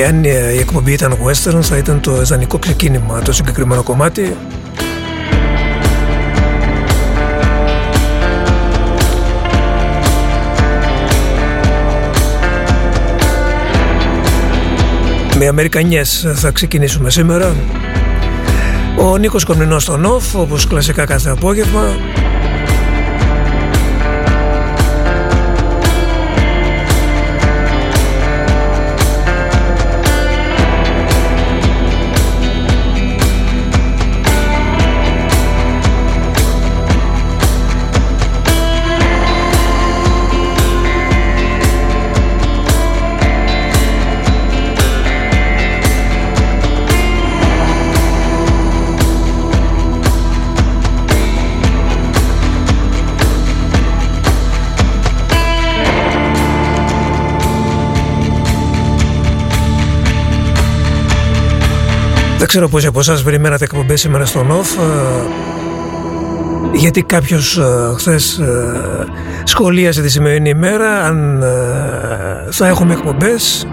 Εάν η εκπομπή ήταν western θα ήταν το ιδανικό ξεκίνημα το συγκεκριμένο κομμάτι. Με Αμερικανιές θα ξεκινήσουμε σήμερα. Ο Νίκος Κορμινός στον off όπως κλασικά κάθε απόγευμα ξέρω πόσοι από εσάς περιμένατε εκπομπές σήμερα στο ΝΟΦ ε, γιατί κάποιος ε, χθες ε, σχολίασε τη σημερινή ημέρα αν θα έχουμε εκπομπές.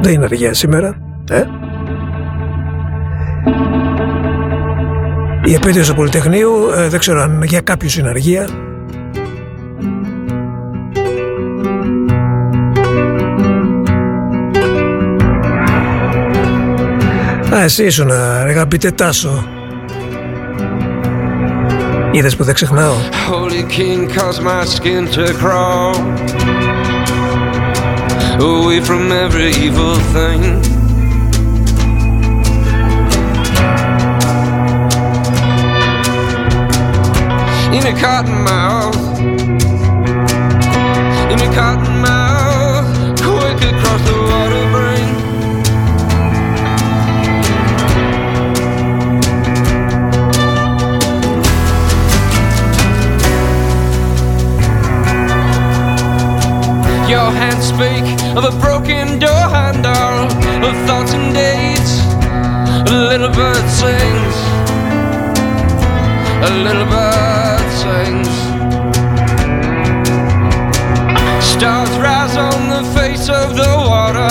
Δεν είναι αργία σήμερα ε; η επέτειος του Πολυτεχνείου δεν ξέρω αν για κάποιους είναι αργία Α, εσύ ήσουν αγαπητέ Τάσο. Είδες που δεν ξεχνάω. Holy King caused my skin to crawl Away from every evil thing In a cotton mouth In a cotton mouth Your hands speak of a broken door handle, of thoughts and dates. A little bird sings, a little bird sings. Stars rise on the face of the water.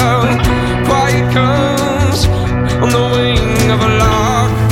Quiet comes on the wing of a lark.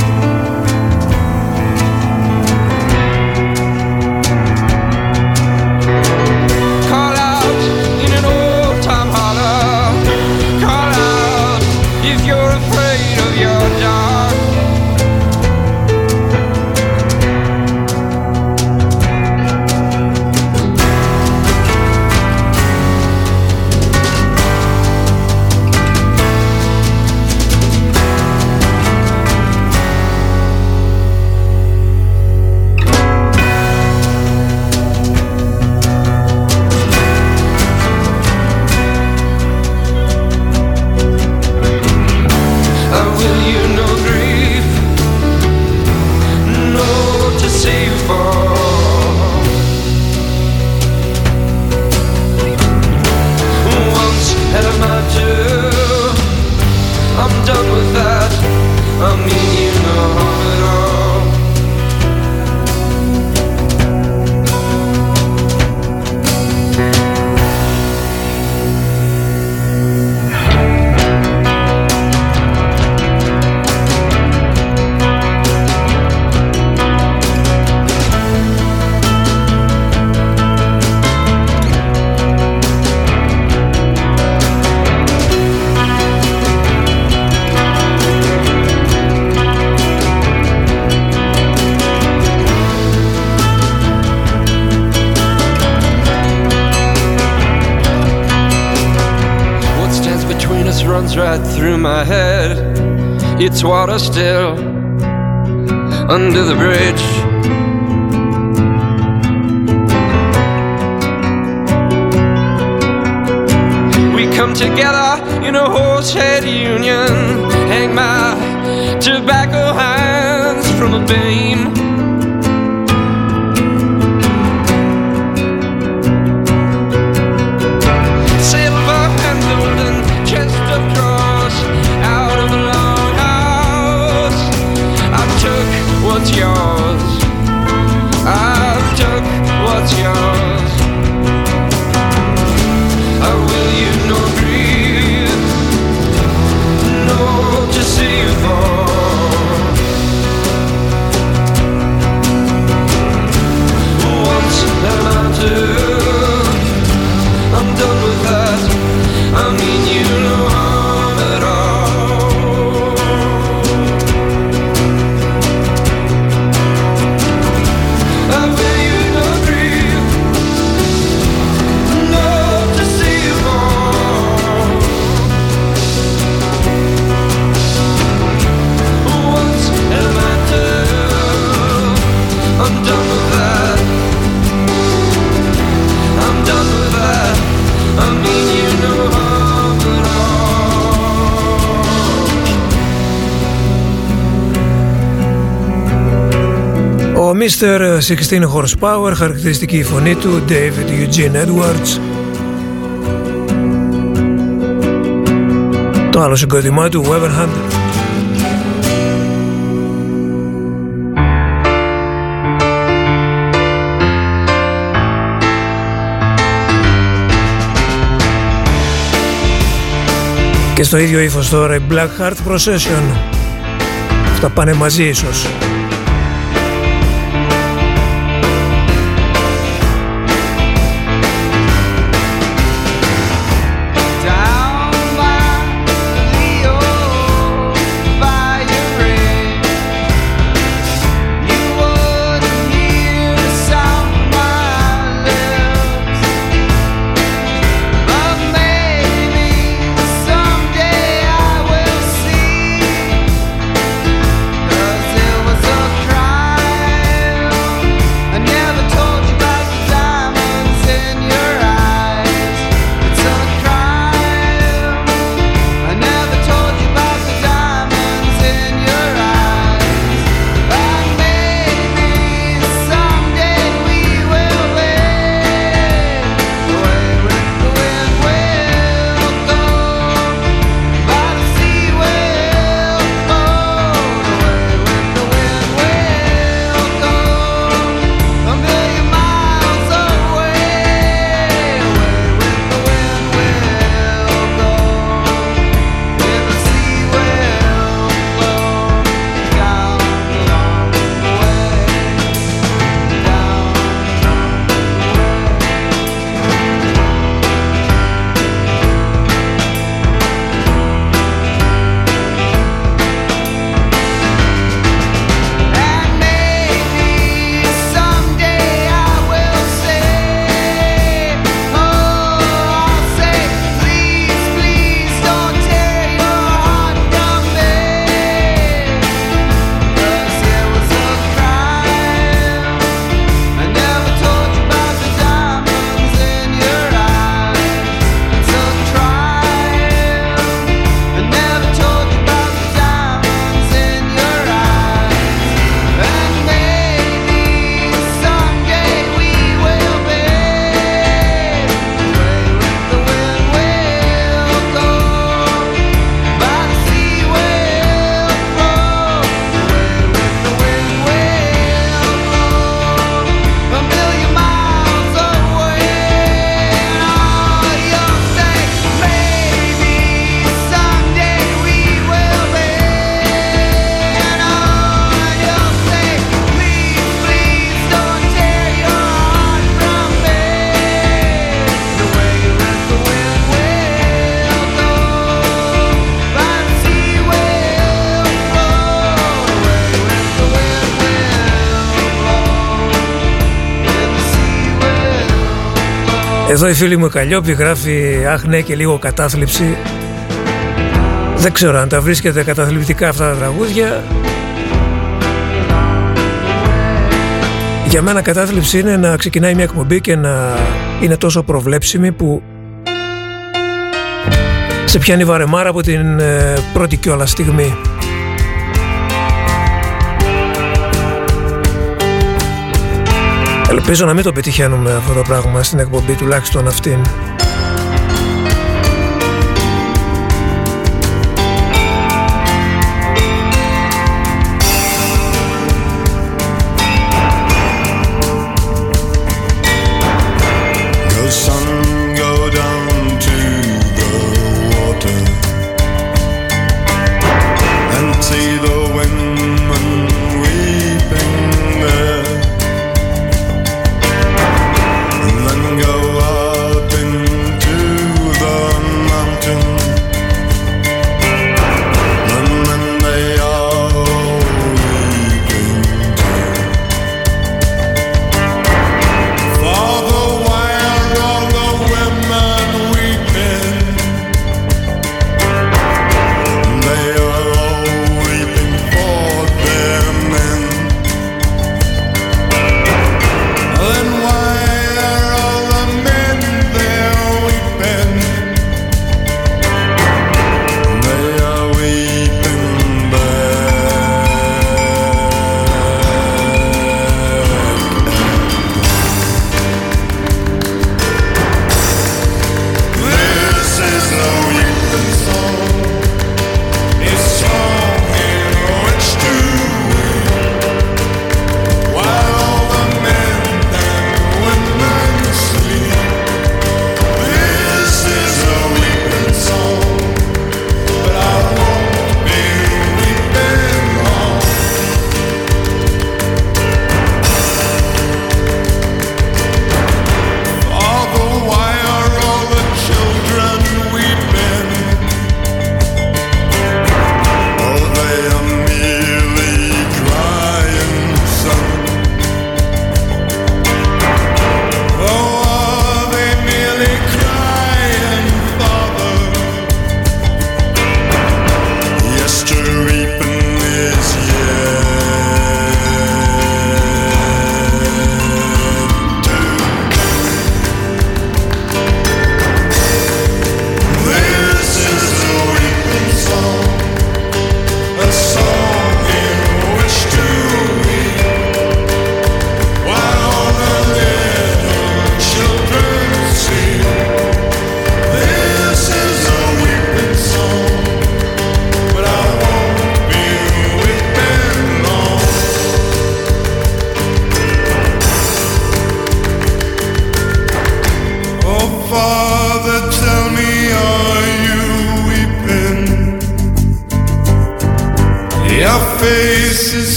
Still under the bridge. Mr. 16 Horsepower, χαρακτηριστική φωνή του David Eugene Edwards. Το άλλο συγκρότημά του Weber Hunter. Και στο ίδιο ύφος τώρα η Black Heart Procession. Αυτά πάνε μαζί ίσως. Η φίλη μου Καλλιόπη γράφει «Αχ ναι και λίγο κατάθλιψη». Δεν ξέρω αν τα βρίσκεται καταθλιπτικά αυτά τα τραγούδια. Για μένα κατάθλιψη είναι να ξεκινάει μια εκπομπή και να είναι τόσο προβλέψιμη που σε πιάνει βαρεμάρα από την ε, πρώτη κιόλας στιγμή. Ελπίζω να μην το πετυχαίνουμε αυτό το πράγμα στην εκπομπή τουλάχιστον αυτήν.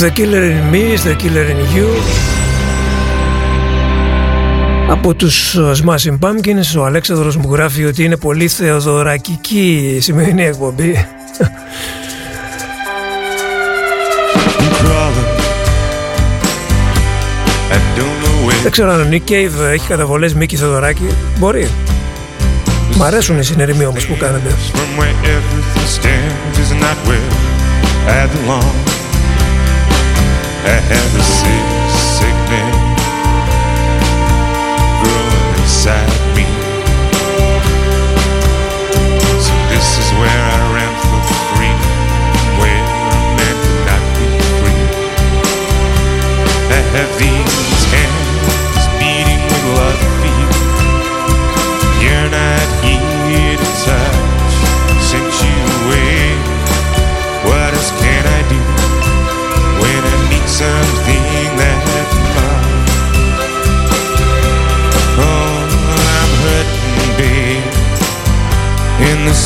The Killer in Me, The Killer in You. Από τους ε, Smashing Pumpkins ο Αλέξανδρος μου γράφει ότι είναι πολύ θεοδωρακική η σημερινή εκπομπή. Δεν ξέρω αν ο Nick Cave έχει καταβολές Μίκη Θεοδωράκη. Μπορεί. Μ' αρέσουν οι συνερημοί όμως που κάνετε I had to see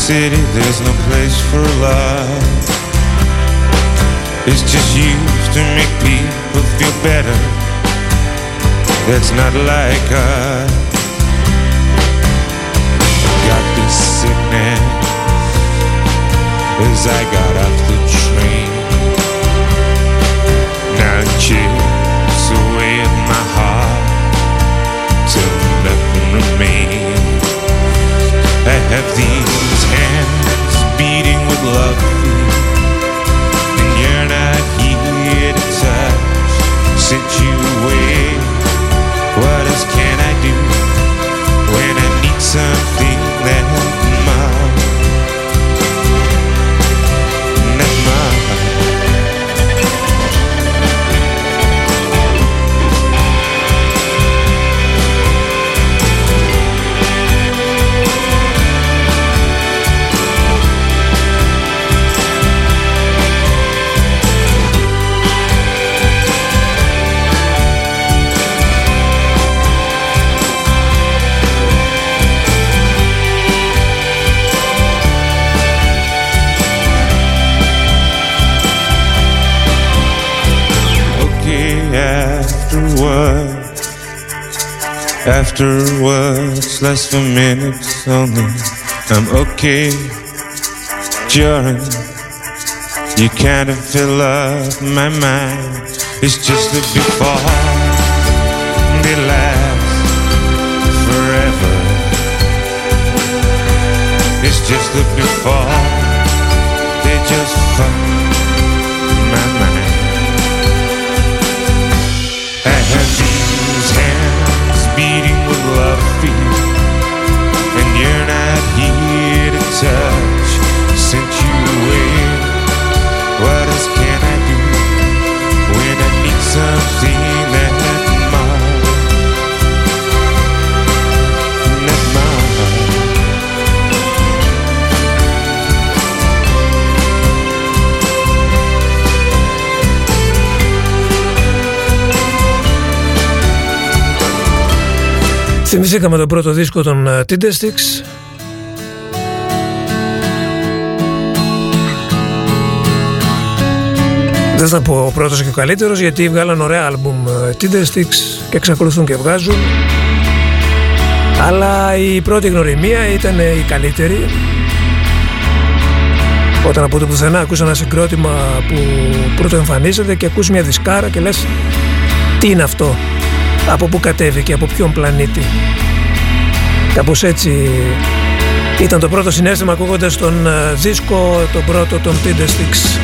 city, there's no place for love. It's just used to make people feel better. That's not like us. Got this sickness as I got off the train. Have these hands beating with love. And you're not here to touch Sent you away. What else can Afterwards, less for minutes only. I'm okay, Jordan. You kind of fill up my mind. It's just the before they last forever. It's just the before they just Θυμηθήκαμε τον πρώτο δίσκο των ε, Tinder Sticks Δεν θα πω ο πρώτος και ο καλύτερος γιατί βγάλαν ωραία άλμπουμ ε, Tinder Sticks και εξακολουθούν και βγάζουν. Αλλά η πρώτη γνωριμία ήταν η καλύτερη. Όταν από το πουθενά ακούς ένα συγκρότημα που πρώτο εμφανίζεται και ακούς μια δισκάρα και λες τι είναι αυτό; Από πού κατέβηκε, από ποιον πλανήτη. Κάπως έτσι ήταν το πρώτο συνέστημα ακούγοντας τον ε, δίσκο, τον πρώτο των Tinder Sticks.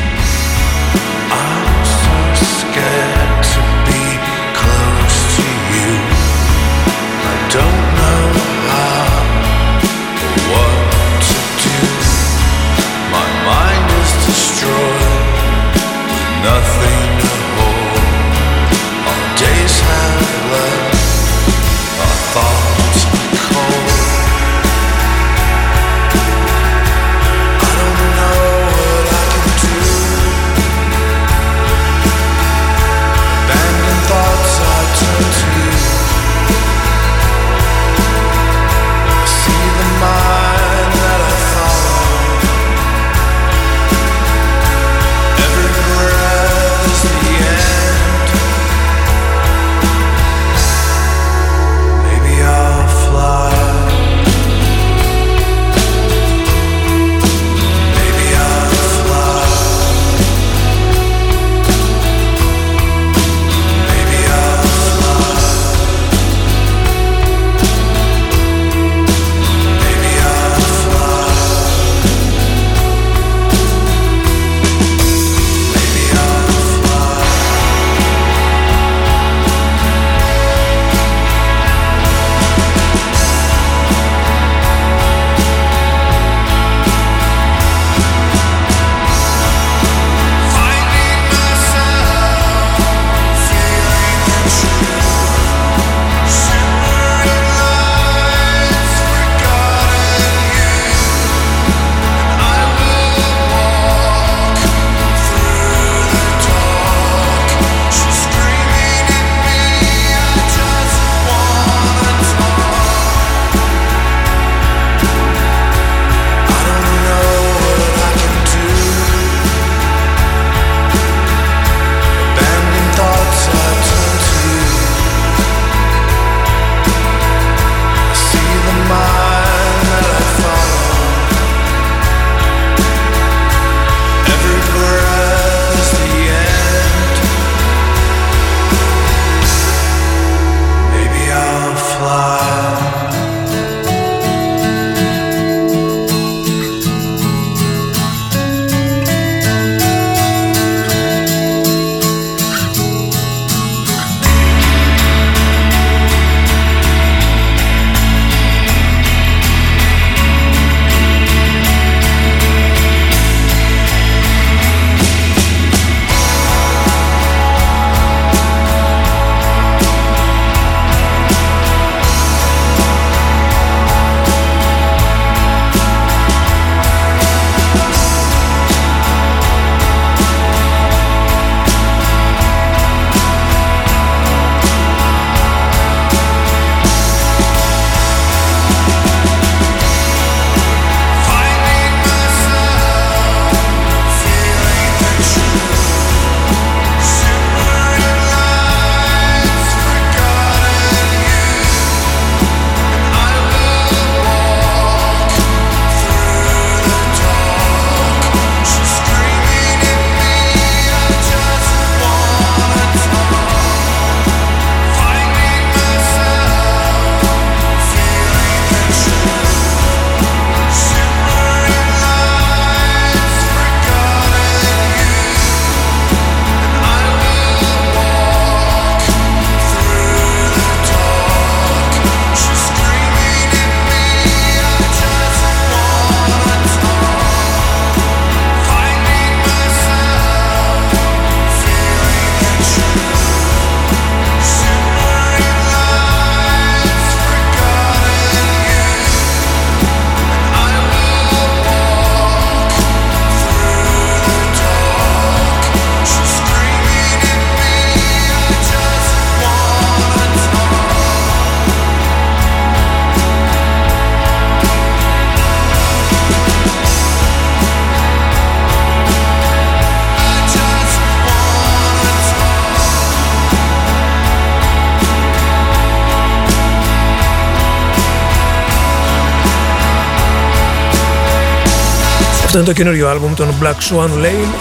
Αυτό είναι το καινούριο άλμπουμ των Black Swan Lane.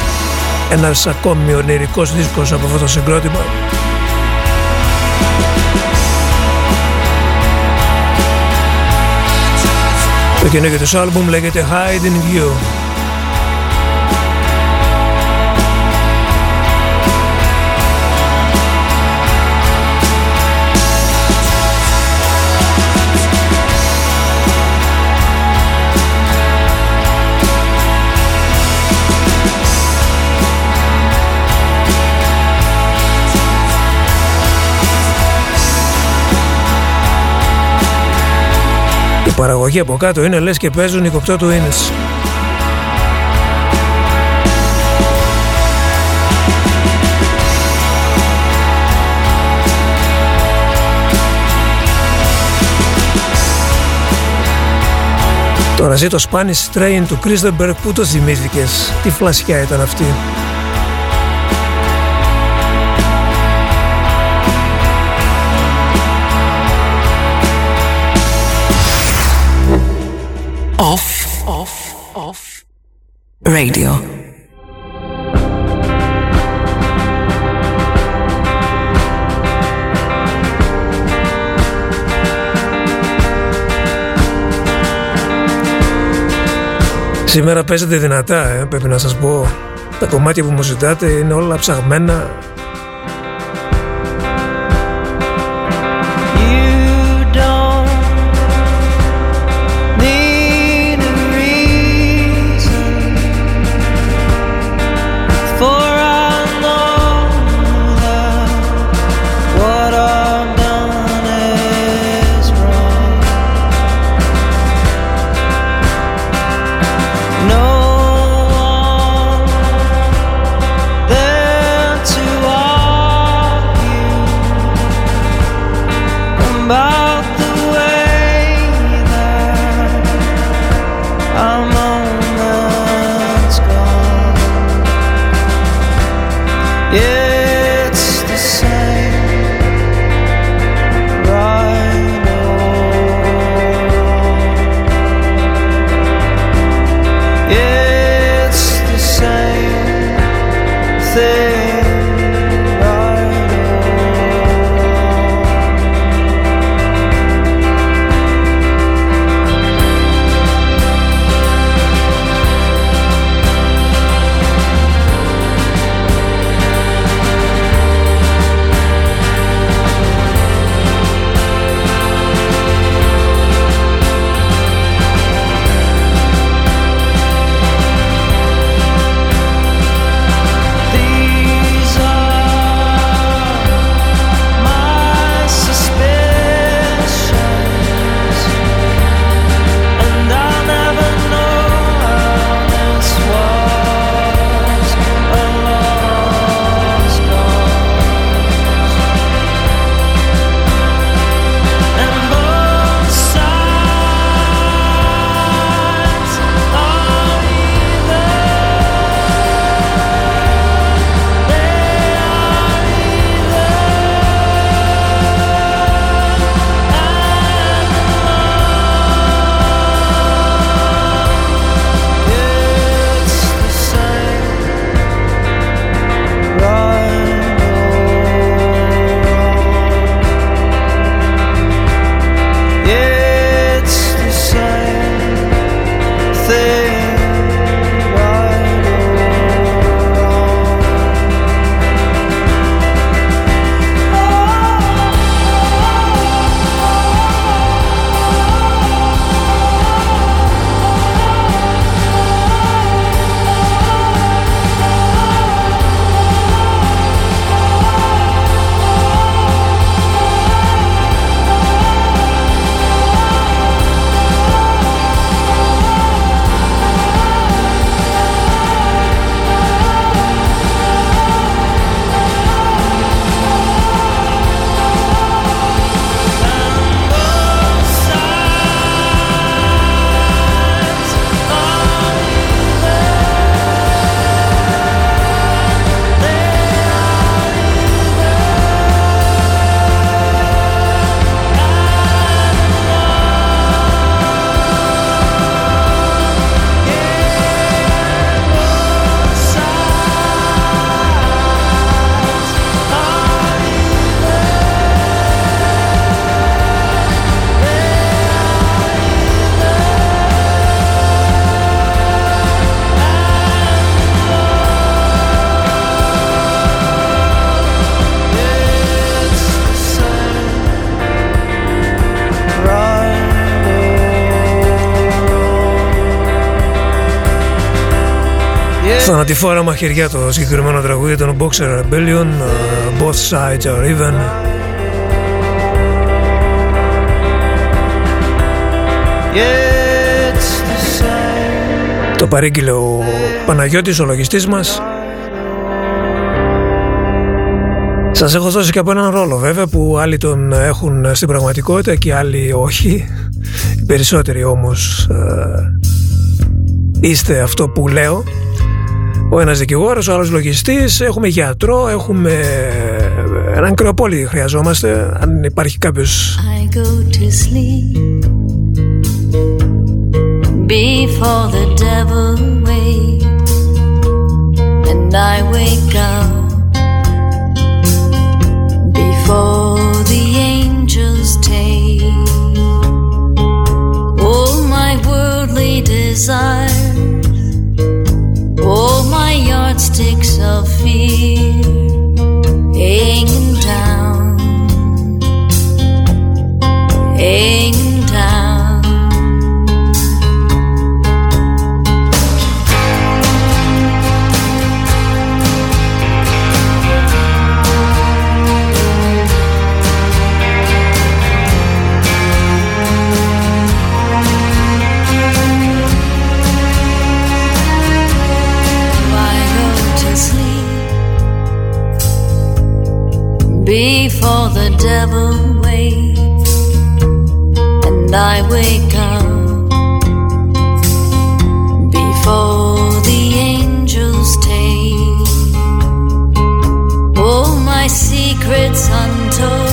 Ένας ακόμη ονειρικός δίσκος από αυτό το συγκρότημα. Το καινούργιο τους άλμπουμ λέγεται Hide in View παραγωγή από κάτω είναι λες και παίζουν οι κοπτό του Ίνες. Τώρα ζει το Spanish Train του Κρίστεμπερ που το θυμήθηκες. Τι φλασιά ήταν αυτή. Radio. Σήμερα παίζετε δυνατά, ε, πρέπει να σας πω. Τα κομμάτια που μου ζητάτε είναι όλα ψαγμένα. Θανατηφόρα μαχαιριά το συγκεκριμένο τραγούδι των Boxer Rebellion uh, Both Sides Are Even. Yeah, it's the same. Το παρήγγειλε ο Παναγιώτης, ο λογιστής μας. Σας έχω δώσει και από έναν ρόλο βέβαια που άλλοι τον έχουν στην πραγματικότητα και άλλοι όχι. Οι περισσότεροι όμως ε, είστε αυτό που λέω ο ένας δικηγόρος, ο άλλος λογιστής, έχουμε γιατρό, έχουμε έναν κρεοπόλη χρειαζόμαστε, αν υπάρχει κάποιος. I go to sleep. Before the devil wakes, and I wake up before the angels take all my worldly desires, all my yardsticks of fear hanging down. Hanging before the devil wakes, and I wake up before the angels take all my secrets untold,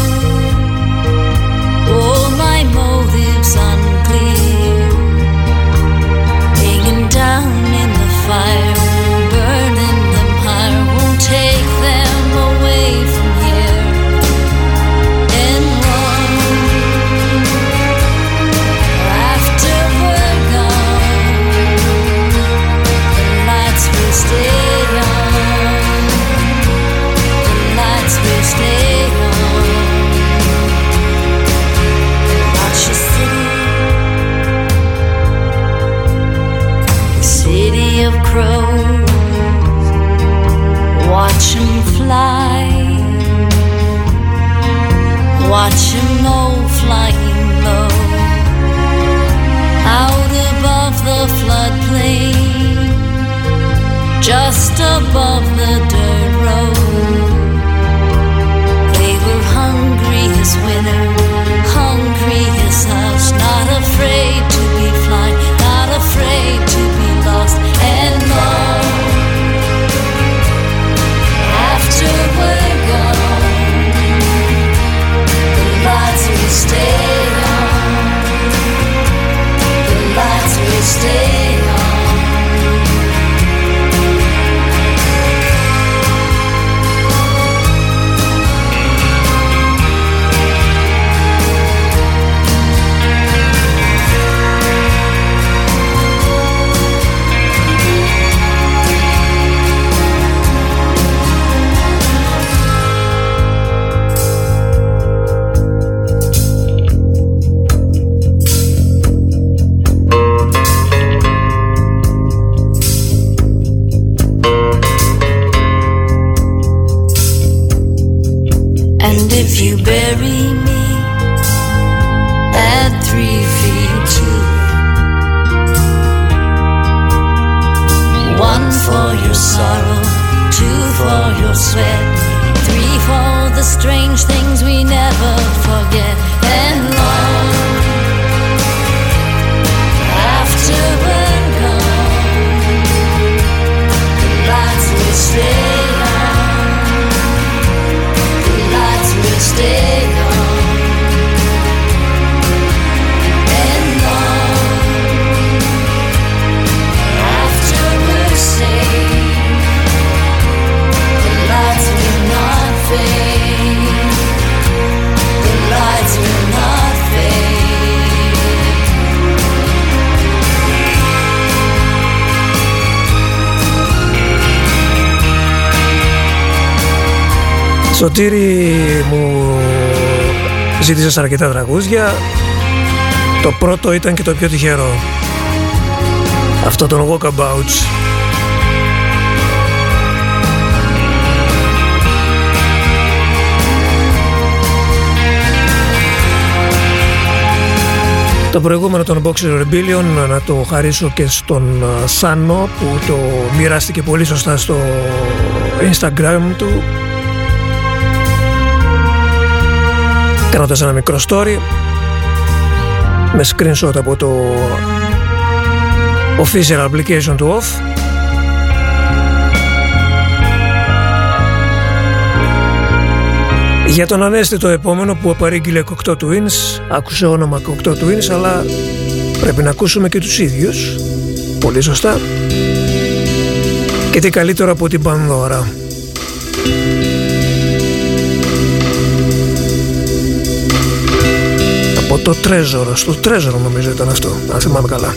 αρκετά τραγούδια. Το πρώτο ήταν και το πιο τυχερό. Αυτό τον Walkabouts. Το προηγούμενο των Boxer Rebellion να το χαρίσω και στον Σάνο που το μοιράστηκε πολύ σωστά στο Instagram του κάνοντας ένα μικρό story με screenshot από το official application του OFF. Για τον Ανέστη το επόμενο που παρήγγειλε Κοκτό Twins άκουσε όνομα Κοκτό Twins αλλά πρέπει να ακούσουμε και τους ίδιους. Πολύ σωστά. Και τι καλύτερο από την Πανδώρα το Τρέζορο στο Τρέζορο νομίζω ήταν αυτό αν θυμάμαι καλά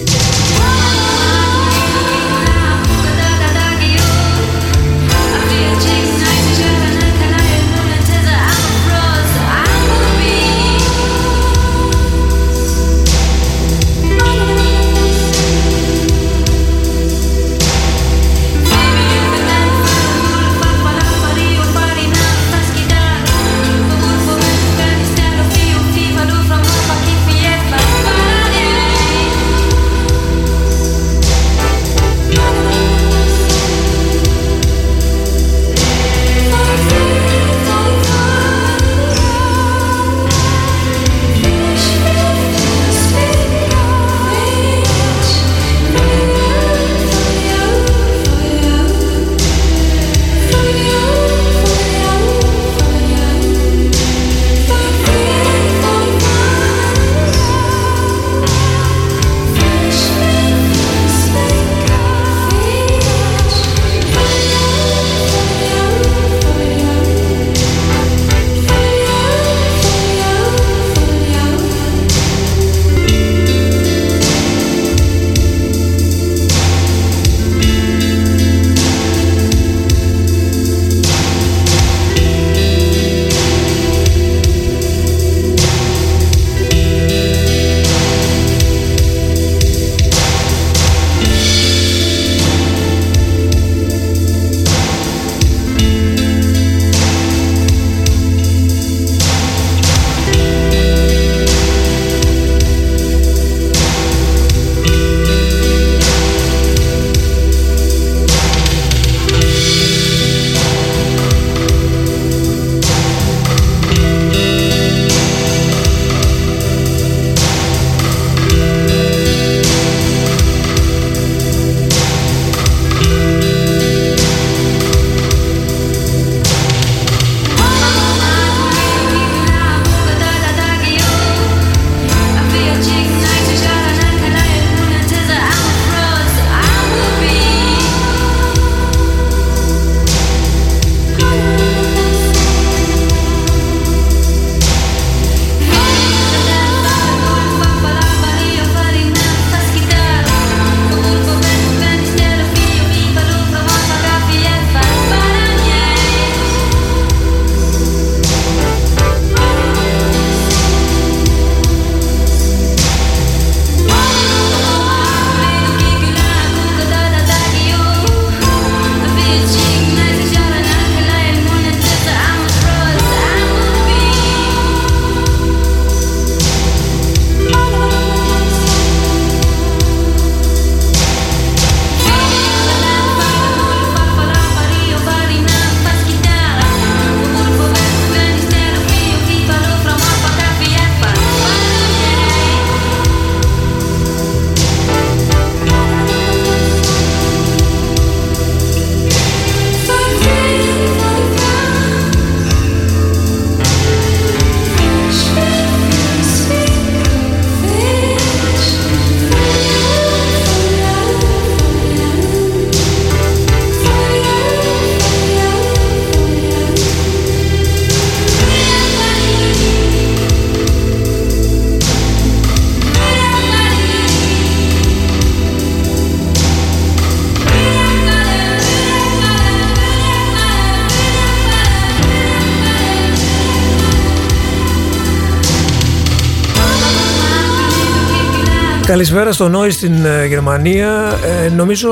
Καλησπέρα στο Νόη στην ε, Γερμανία. Ε, νομίζω,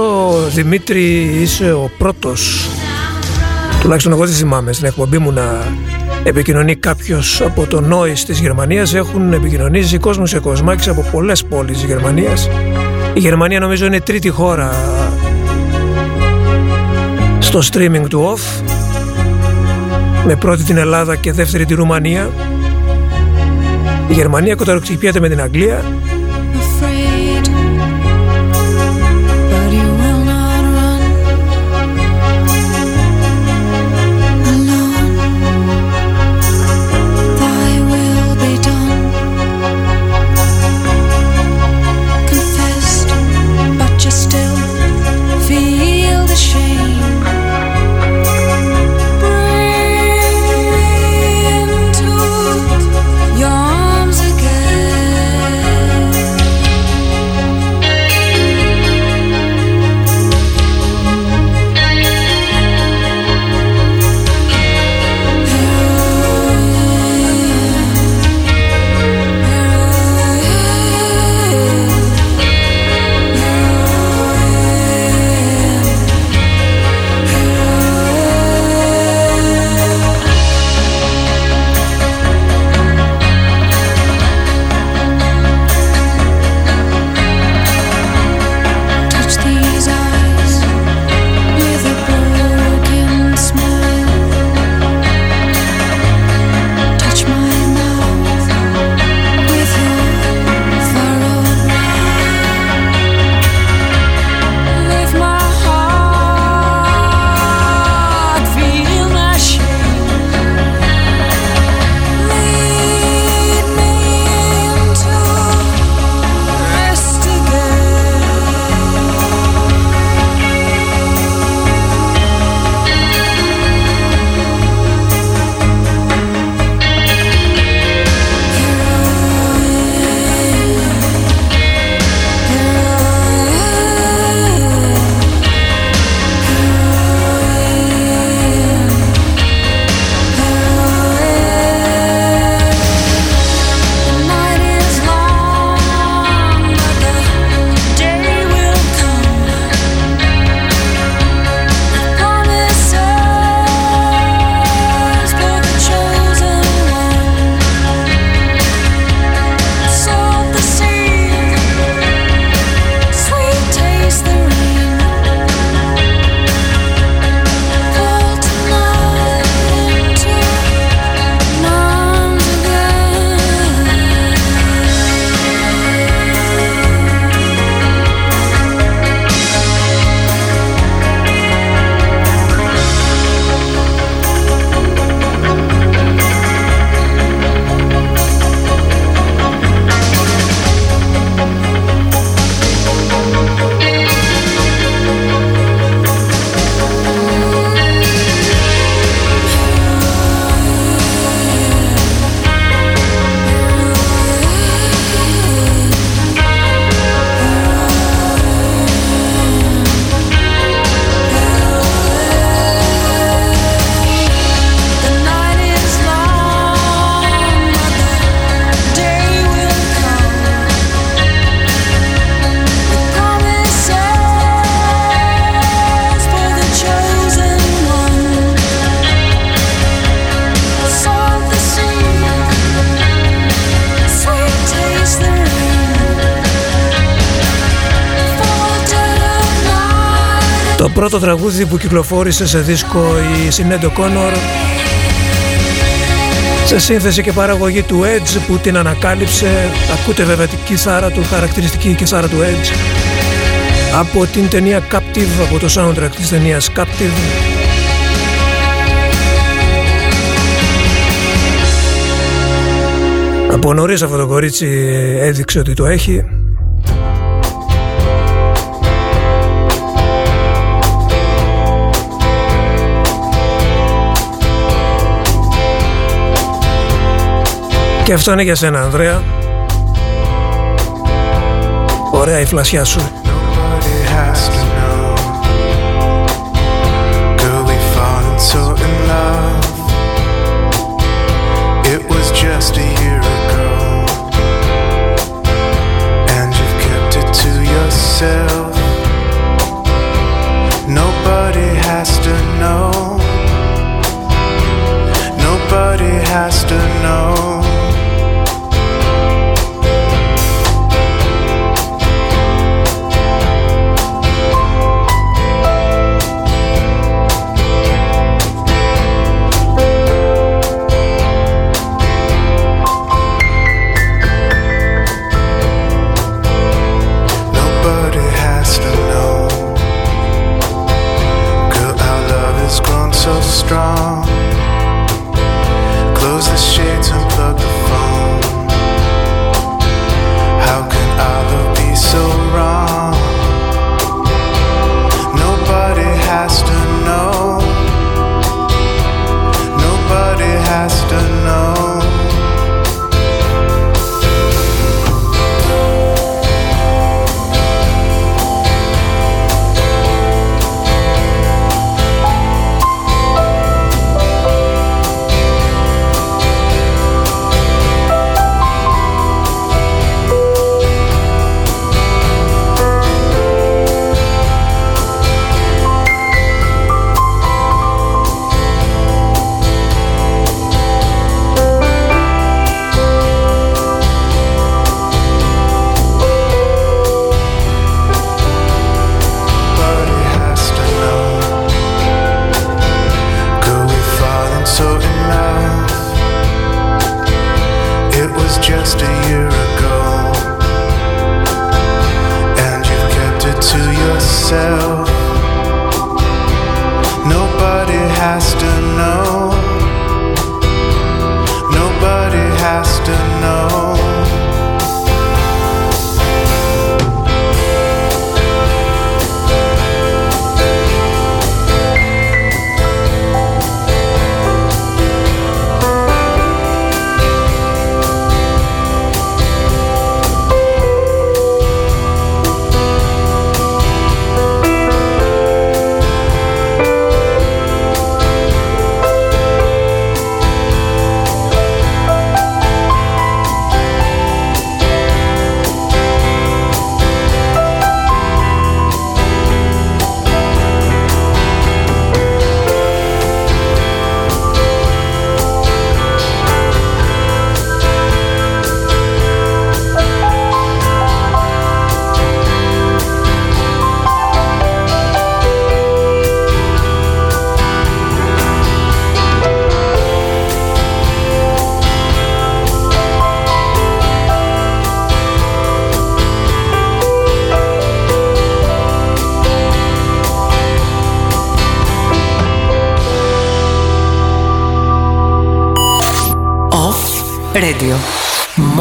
Δημήτρη, είσαι ο πρώτος, τουλάχιστον εγώ δεν θυμάμαι, στην εκπομπή μου να επικοινωνεί κάποιος από το Νόης της Γερμανίας. Έχουν επικοινωνήσει κόσμος σε κοσμάκης από πολλές πόλεις της Γερμανίας. Η Γερμανία νομίζω είναι η τρίτη χώρα στο streaming του OFF. Με πρώτη την Ελλάδα και δεύτερη τη Ρουμανία. Η Γερμανία κοταροξυπιέται με την Αγγλία πρώτο τραγούδι που κυκλοφόρησε σε δίσκο η Σινέντο Κόνορ σε σύνθεση και παραγωγή του Edge που την ανακάλυψε ακούτε βέβαια την κιθάρα του, χαρακτηριστική κιθάρα του Edge από την ταινία Captive, από το soundtrack της ταινίας Captive. Από νωρίς αυτό το κορίτσι έδειξε ότι το έχει Και αυτό είναι για σένα Ανδρέα. Ωραία η φλασιά σου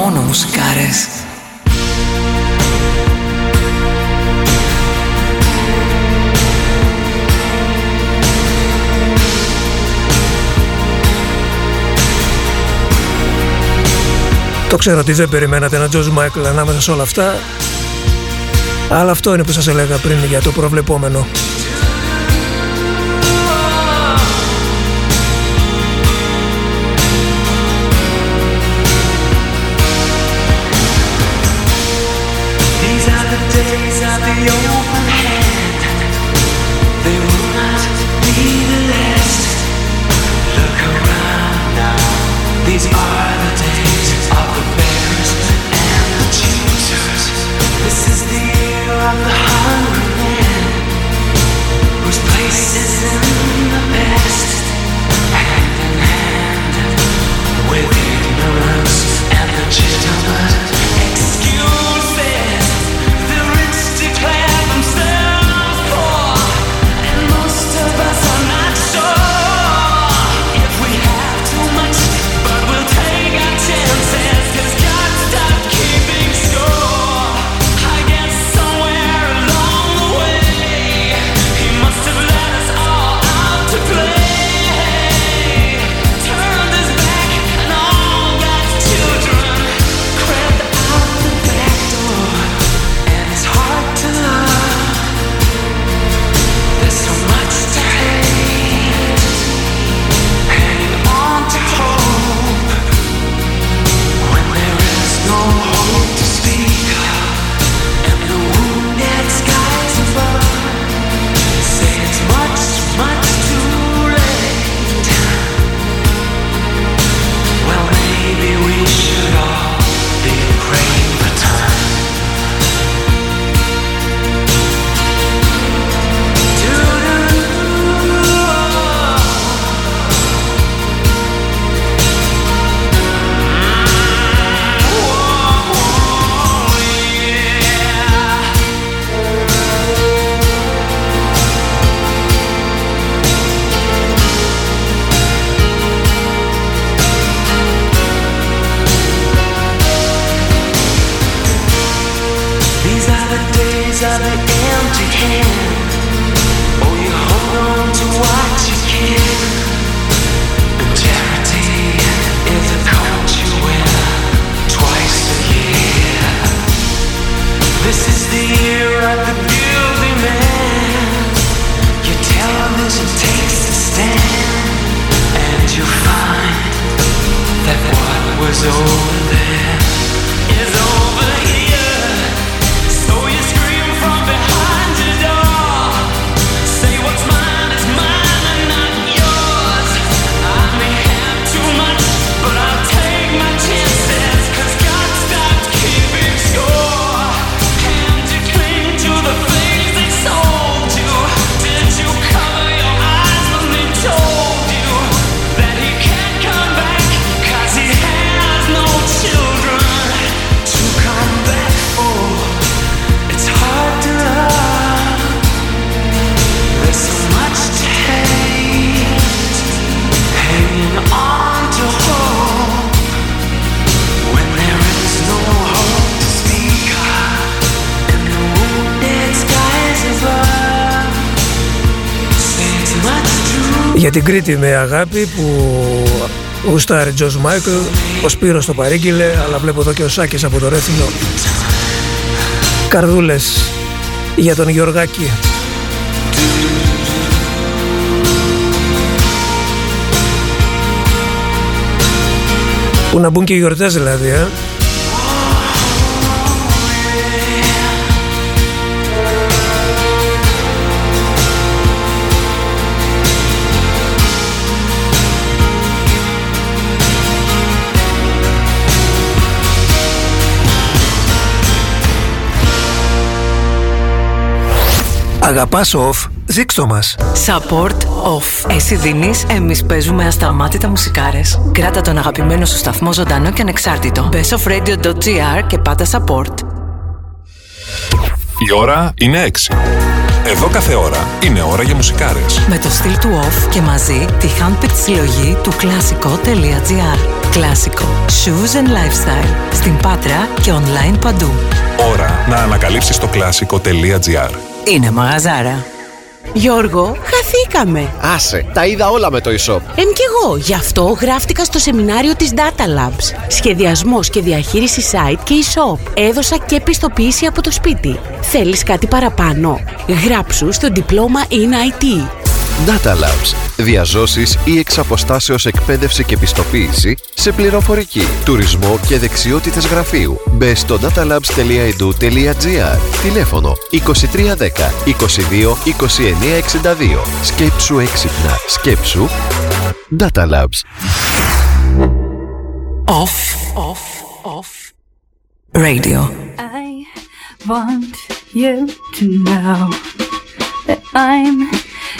Μόνο μουσικάρες. Το ξέρω ότι δεν περιμένατε ένα George Michael ανάμεσα σε όλα αυτά. Αλλά αυτό είναι που σας έλεγα πριν για το προβλεπόμενο. Την Κρήτη με αγάπη που γουστάρει Τζος Μάικλ, ο Σπύρος το παρήγγειλε, αλλά βλέπω εδώ και ο Σάκης από το Ρέθινο. Καρδούλες για τον Γεωργάκη. Που να μπουν και οι γιορτές δηλαδή, ε. Αγαπάς off, δείξτο μας. Support off. Εσύ δίνεις, εμείς παίζουμε ασταμάτητα μουσικάρες. Κράτα τον αγαπημένο σου σταθμό ζωντανό και ανεξάρτητο. bestofradio.gr και πάτα support. Η ώρα είναι 6. Εδώ κάθε ώρα είναι ώρα για μουσικάρες. Με το στυλ του off και μαζί τη handpicked συλλογή του κλασικό.gr. Κλασικό. Shoes and lifestyle. Στην Πάτρα και online παντού. Ώρα να ανακαλύψεις το κλασικό.gr. Είναι μαγαζάρα. Γιώργο, χαθήκαμε. Άσε, τα είδα όλα με το e-shop. Εμ κι εγώ, γι' αυτό γράφτηκα στο σεμινάριο της Data Labs. Σχεδιασμός και διαχείριση site και e-shop. Έδωσα και πιστοποίηση από το σπίτι. Θέλεις κάτι παραπάνω; Γράψου στο διπλώμα in IT. Data Labs. Διαζώσεις ή εξ αποστάσεως εκπαίδευση και πιστοποίηση σε πληροφορική, τουρισμό και δεξιότητες γραφείου. Μπε στο datalabs.edu.gr Τηλέφωνο 2310 22 29 62 Σκέψου έξυπνα. Σκέψου Data Labs. Off. Off. Off. Radio. I want you to know that I'm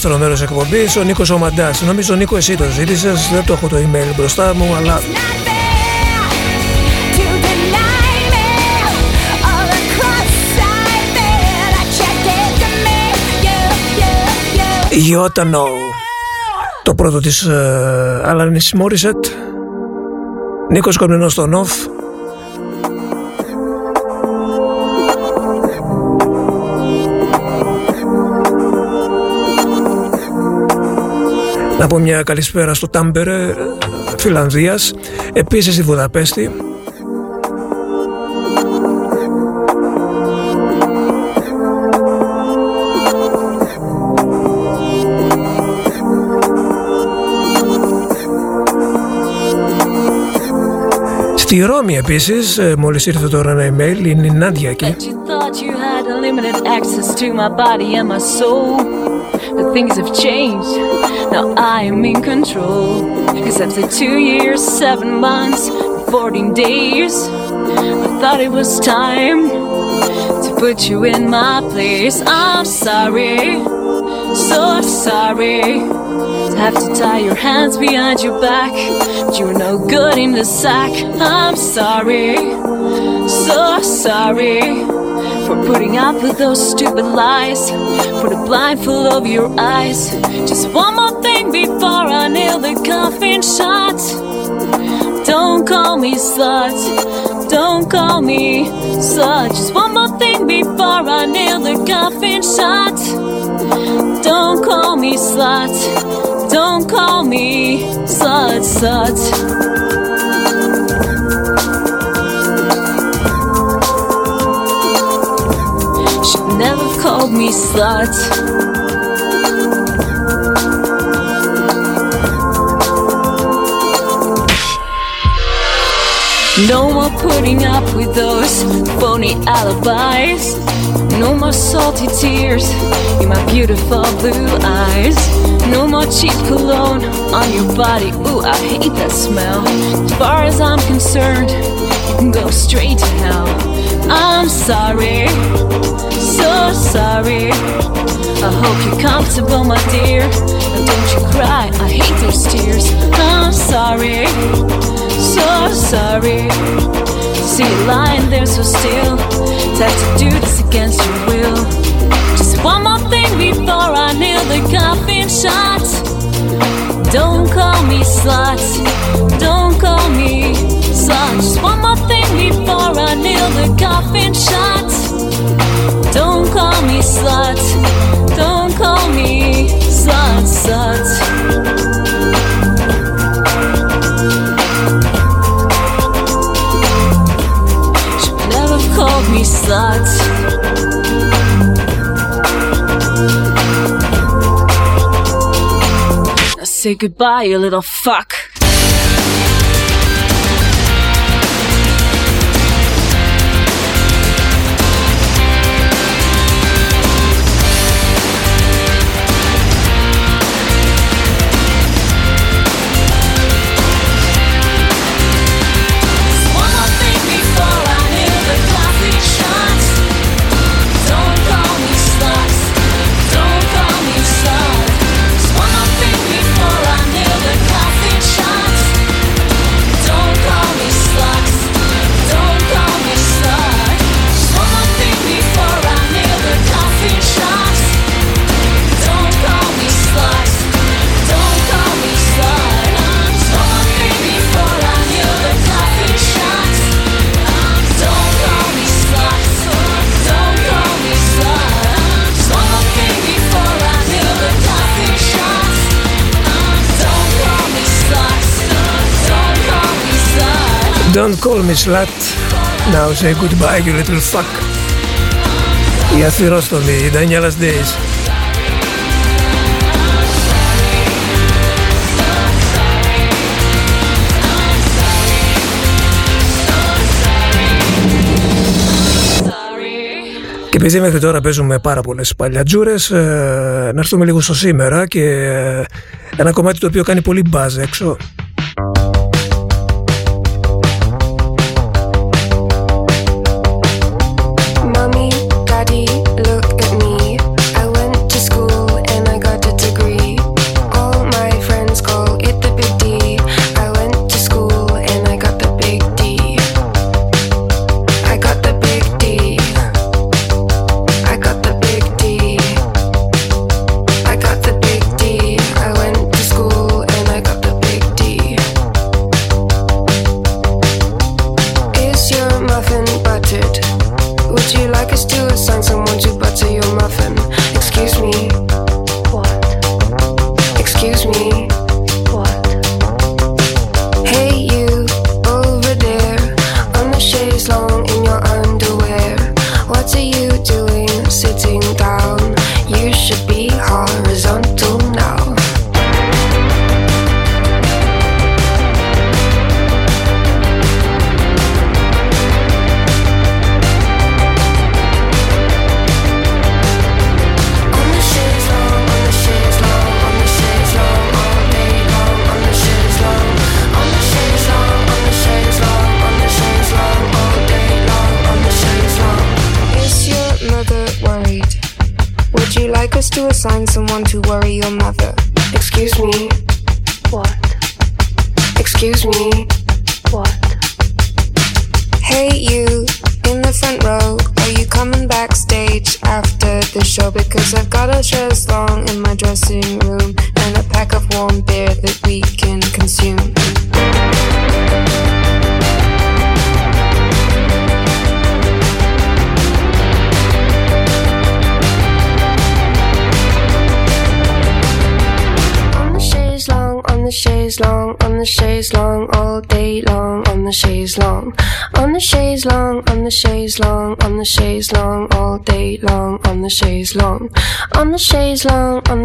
δεύτερο μέρος εκπομπής ο Νίκος Ομαντάς. Νομίζω Νίκο εσύ το ζήτησες, δεν το έχω το email μπροστά μου, αλλά Γιώτανο. Το πρώτο της uh, Alanis Morissette. Νίκος Κορμινός στο Νοφ Να πω μια καλησπέρα στο Τάμπερε Φιλανδίας Επίσης στη Βουδαπέστη Στη Ρώμη επίσης, μόλις ήρθε τώρα ένα email, είναι η Νάντια εκεί. But things have changed. Now I am in control. Cause after two years, seven months, 14 days, I thought it was time to put you in my place. I'm sorry, so sorry have to tie your hands behind your back. But you're no good in the sack. I'm sorry, so sorry for putting up with those stupid lies. For the blindfold of your eyes. Just one more thing before I nail the coffin shut. Don't call me slut. Don't call me slut. Just one more thing before I nail the coffin shut. Don't call me slut. Don't call me slut, slut. Never called me slut. No more putting up with those phony alibis. No more salty tears in my beautiful blue eyes. No more cheap cologne on your body. Ooh, I hate that smell. As far as I'm concerned, you can go straight to hell. I'm sorry, so sorry. I hope you're comfortable, my dear. And don't you cry, I hate those tears. I'm sorry, so sorry. See you lying there so still. To to do this against your will. Just one more thing before I nail the coffin shut. Don't call me slut. Don't call me slut. Just one more thing before I nail the coffin shut. Don't call me slut. Don't call me slut, slut. Called me slut. Now say goodbye, you little fuck. Don't call me slut. Now say goodbye you little fuck. Η αθυρόστομη Daniela's Days. Και επειδή μέχρι τώρα παίζουμε πάρα πολλές παλιατζούρες, ε, να έρθουμε λίγο στο σήμερα και ε, ένα κομμάτι το οποίο κάνει πολύ μπάζ έξω.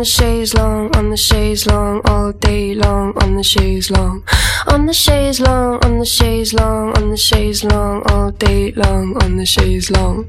the chaise long, on the chaise long, all day long, on the chaise long. On the chaise long, on the chaise long, on the chaise long, all day long, on the chaise long.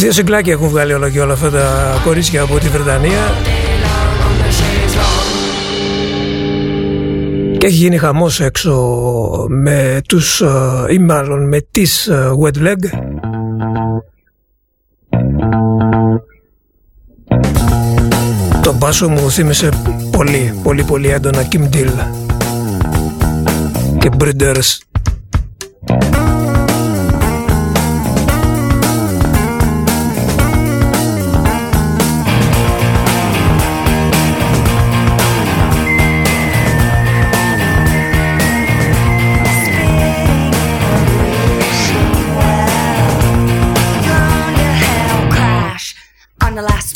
Δύο συγκλάκια έχουν βγάλει όλα και όλα αυτά τα κορίτσια από τη Βρετανία. Και έχει γίνει χαμός έξω με τους, ε, ή μάλλον με τις ε, wet leg. Το μπάσο μου θύμισε πολύ, πολύ, πολύ έντονα Kim Deal και Breeders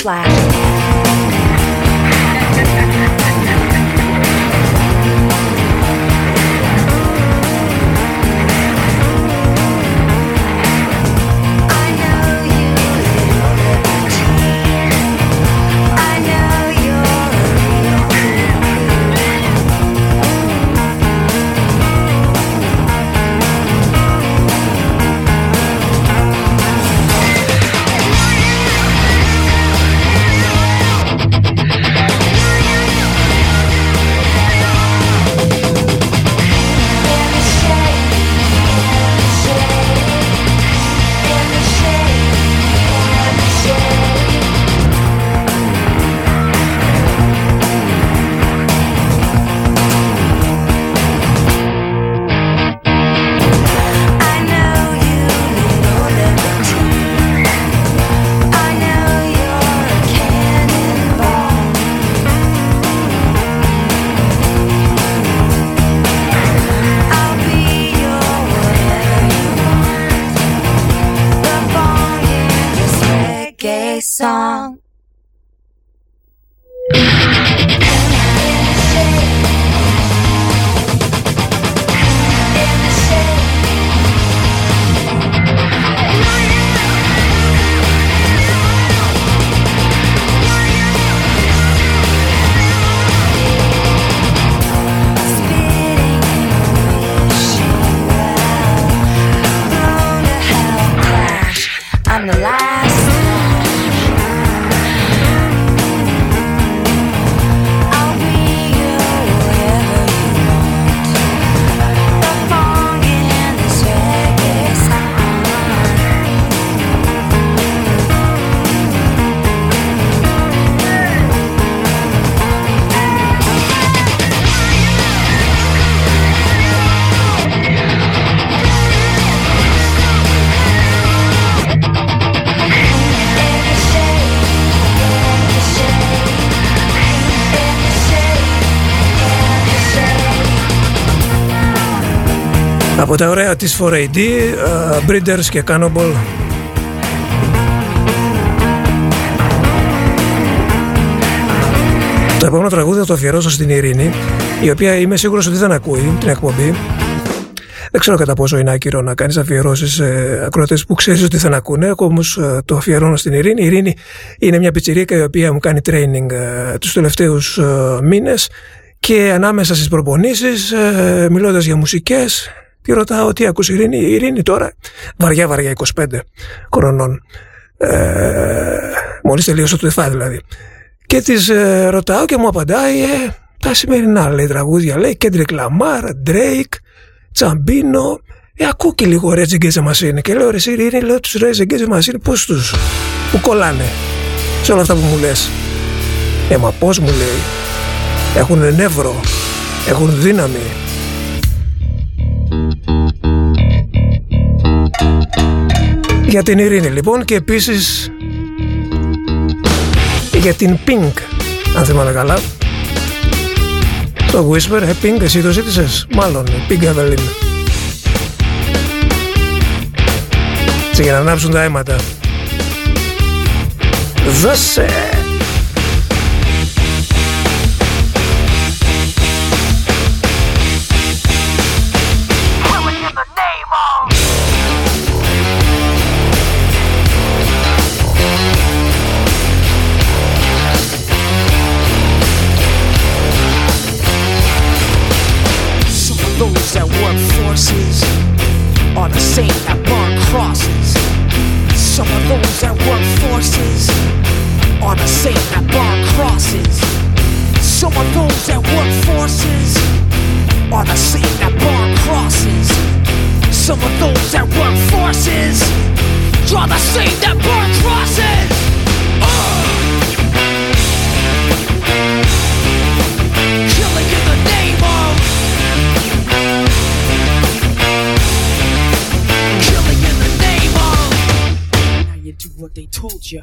Flash. από τα ωραία της 4AD, ε, Breeders και Cannonball. Το επόμενο τραγούδι θα το αφιερώσω στην Ειρήνη, η οποία είμαι σίγουρος ότι δεν ακούει την εκπομπή. Δεν ξέρω κατά πόσο είναι άκυρο να κάνεις αφιερώσεις σε ακροατές που ξέρεις ότι δεν ακούνε. Εγώ όμως ε, το αφιερώνω στην Ειρήνη. Η Ειρήνη είναι μια πιτσιρίκα η οποία μου κάνει training ε, τους τελευταίους μήνες και ανάμεσα στις προπονήσεις, μιλώντας για μουσικές, τη ρωτάω τι ακούς Ειρήνη. Η Ειρήνη τώρα, βαριά βαριά 25 χρονών. Ε, Μόλις τελείωσε το ΤΕΦΑΑ δηλαδή. Και τη ε, ρωτάω και μου απαντάει ε, τα σημερινά λέει τραγούδια. Λέει Kendrick Lamar, Drake, Gambino. Ε, ακούω και λίγο Rage Against the Machine. Και λέω ρε Ειρήνη, λέω τους Rage Against the Machine πώς τους που κολλάνε σε όλα αυτά που μου λες. Ε, μα πώς μου λέει. Έχουν νεύρο, έχουν δύναμη. Για την ειρήνη λοιπόν και επίσης για την Pink, αν θυμάμαι καλά. Το Whisper, ε, Pink, εσύ το ζήτησες, μάλλον, Pink Evelyn. Έτσι για να ανάψουν τα αίματα. Δώσε! Same that burn crosses. Some of those that work forces are the same that burn crosses. Some of those that work forces are the same that burn crosses. Of Killing in the name of you do what they told ya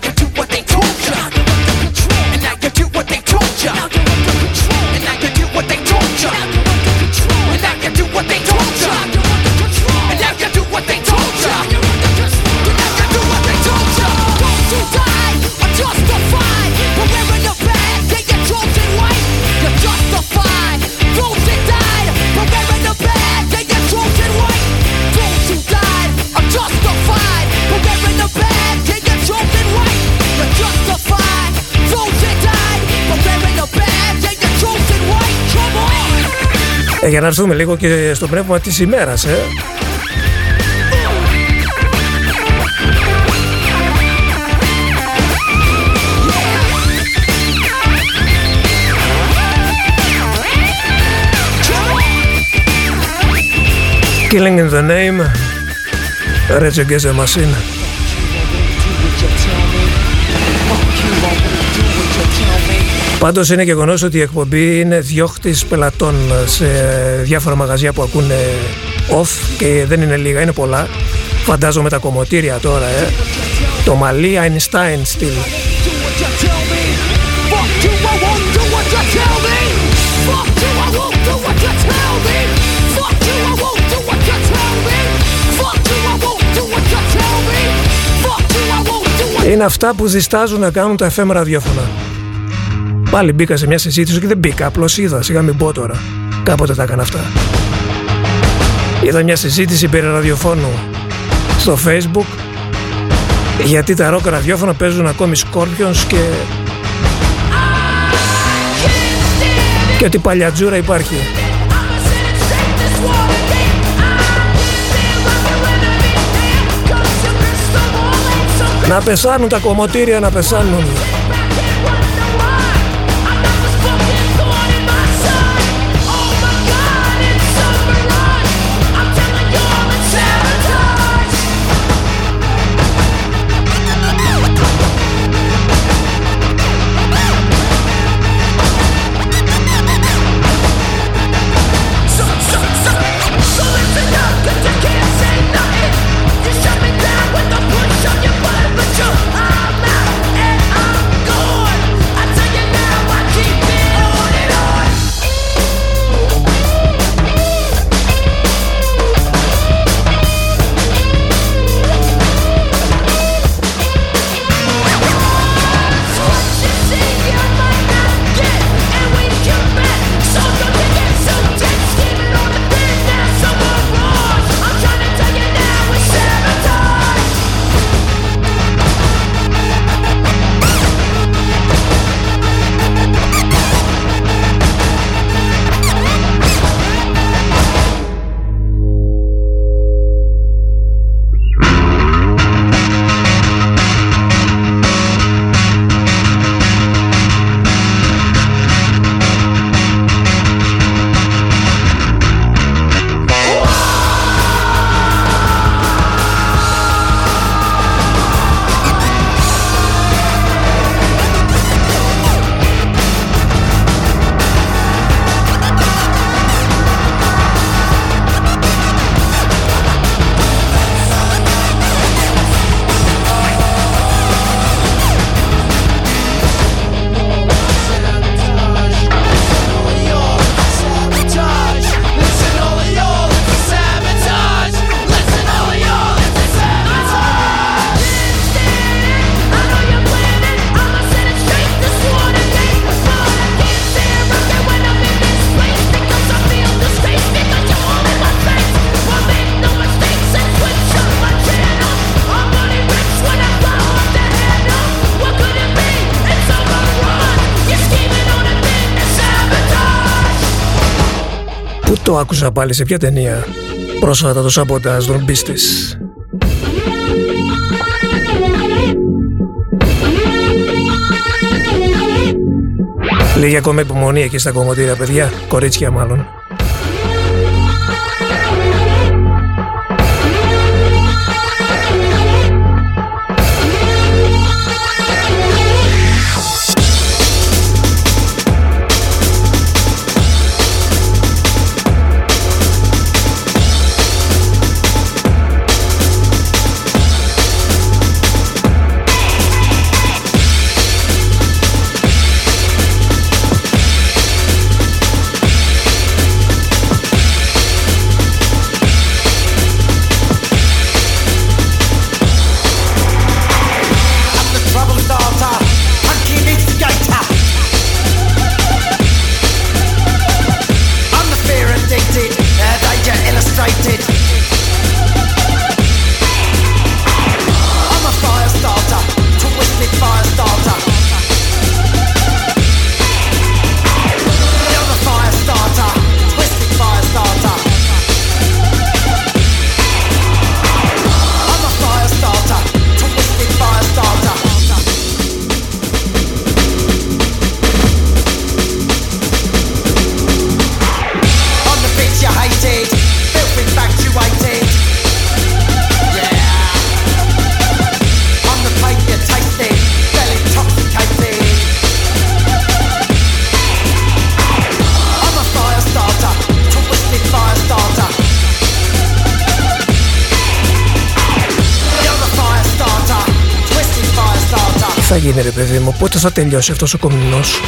για να έρθουμε λίγο και στο πνεύμα της ημέρας, ε. Killing in the name Rage Against the Machine Πάντως είναι γεγονός ότι η εκπομπή είναι διώχτης πελατών σε διάφορα μαγαζιά που ακούνε off και δεν είναι λίγα, είναι πολλά. Φαντάζομαι τα κομμωτήρια τώρα, ε. Το μαλλί Einstein στυλ. Είναι αυτά που διστάζουν να κάνουν τα FM ραδιόφωνα. Πάλι μπήκα σε μια συζήτηση και δεν μπήκα, απλώς είδα, σιγά μην πω τώρα. Κάποτε τα έκανα αυτά. Είδα μια συζήτηση περί ραδιοφώνου στο facebook γιατί τα ροκ ραδιόφωνα παίζουν ακόμη Scorpions και και ότι παλιατζούρα υπάρχει. Να πεσάνουν τα κομμωτήρια, να πεσάνουν. Άκουσα πάλι, σε ποια ταινία πρόσφατα το σαμποτάζ των πίστης. Λίγη ακόμα υπομονή εκεί στα κομμωτήρια, παιδιά. Κορίτσια μάλλον. Πότε θα τελειώσει αυτός ο κομινός.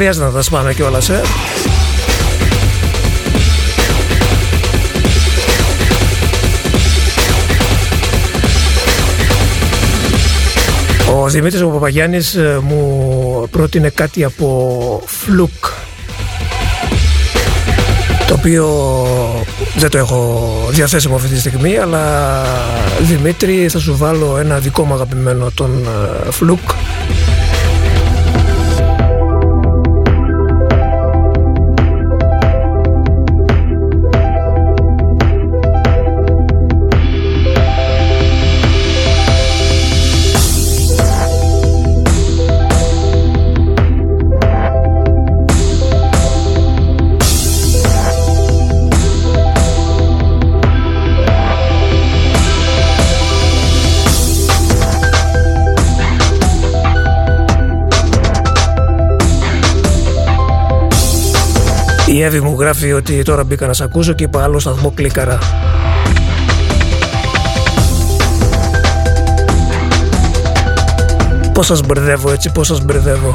Χρειάζεται να τα σπάμε κιόλας, ε. Ο Δημήτρης ο Παπαγιάννης ε, μου πρότεινε κάτι από φλουκ το οποίο δεν το έχω διαθέσιμο αυτή τη στιγμή αλλά Δημήτρη θα σου βάλω ένα δικό μου αγαπημένο τον ε, φλουκ Η Εύη μου γράφει ότι τώρα μπήκα να σ' ακούσω και είπα άλλο σταθμό κλίκαρα. Πώς σας μπερδεύω έτσι, πώς σας μπερδεύω.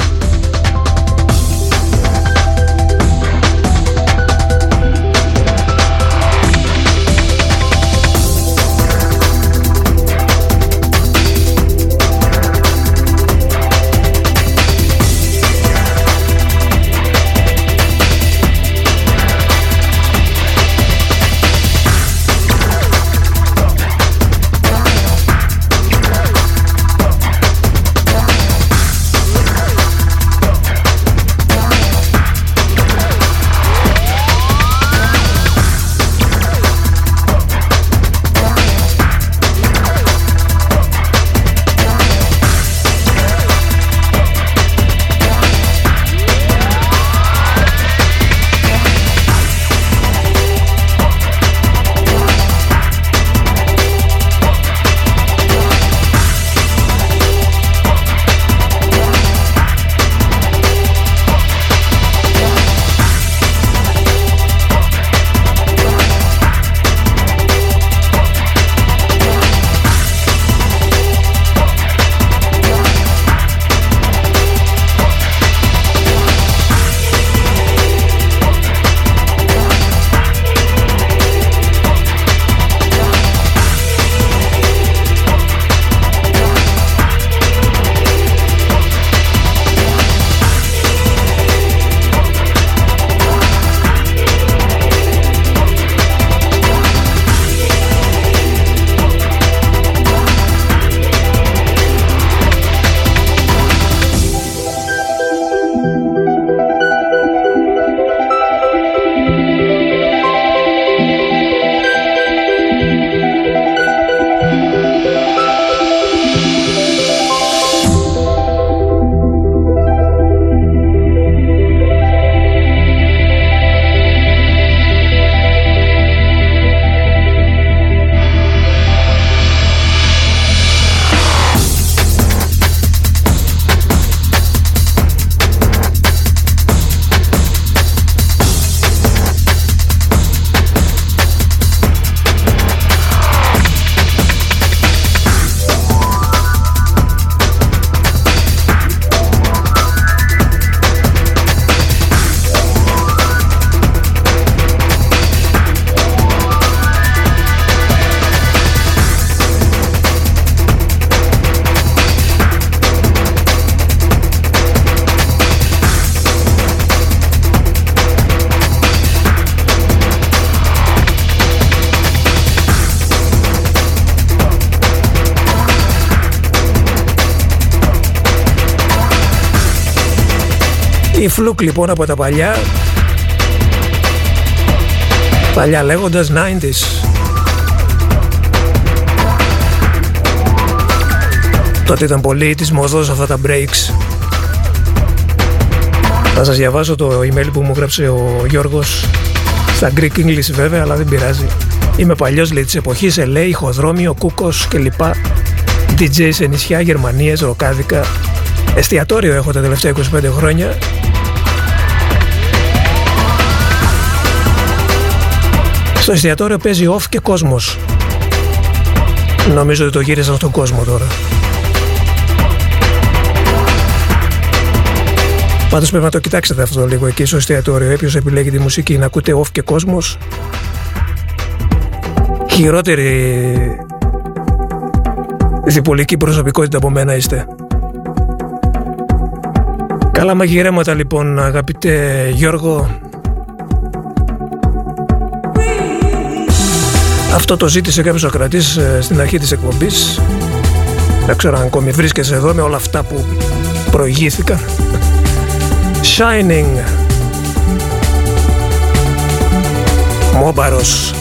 Η φλουκ λοιπόν από τα παλιά. Παλιά λέγοντας 90s Τότε ήταν πολύ της μοδός αυτά τα breaks. Θα σας διαβάσω το email που μου γράψε ο Γιώργος. Στα Greek English βέβαια αλλά δεν πειράζει. Είμαι παλιός λέει της εποχής LA, ηχοδρόμιο, κούκος κλπ. DJ σε νησιά, Γερμανίες, ροκάδικα. Εστιατόριο έχω τα τελευταία 25 χρόνια Στο εστιατόριο παίζει off και κόσμος. Νομίζω ότι το γύρισαν στον κόσμο τώρα. Πάντως πρέπει να το κοιτάξετε αυτό λίγο εκεί στο εστιατόριο. Όποιος επιλέγει τη μουσική να ακούτε off και κόσμος. Χειρότερη διπολική προσωπικότητα από μένα είστε. Καλά μαγειρέματα λοιπόν αγαπητέ Γιώργο Αυτό το ζήτησε κάποιος ακρατής ε, στην αρχή της εκπομπής. Δεν ξέρω αν ακόμη βρίσκεσαι εδώ με όλα αυτά που προηγήθηκαν. Shining. Μόμπαρος.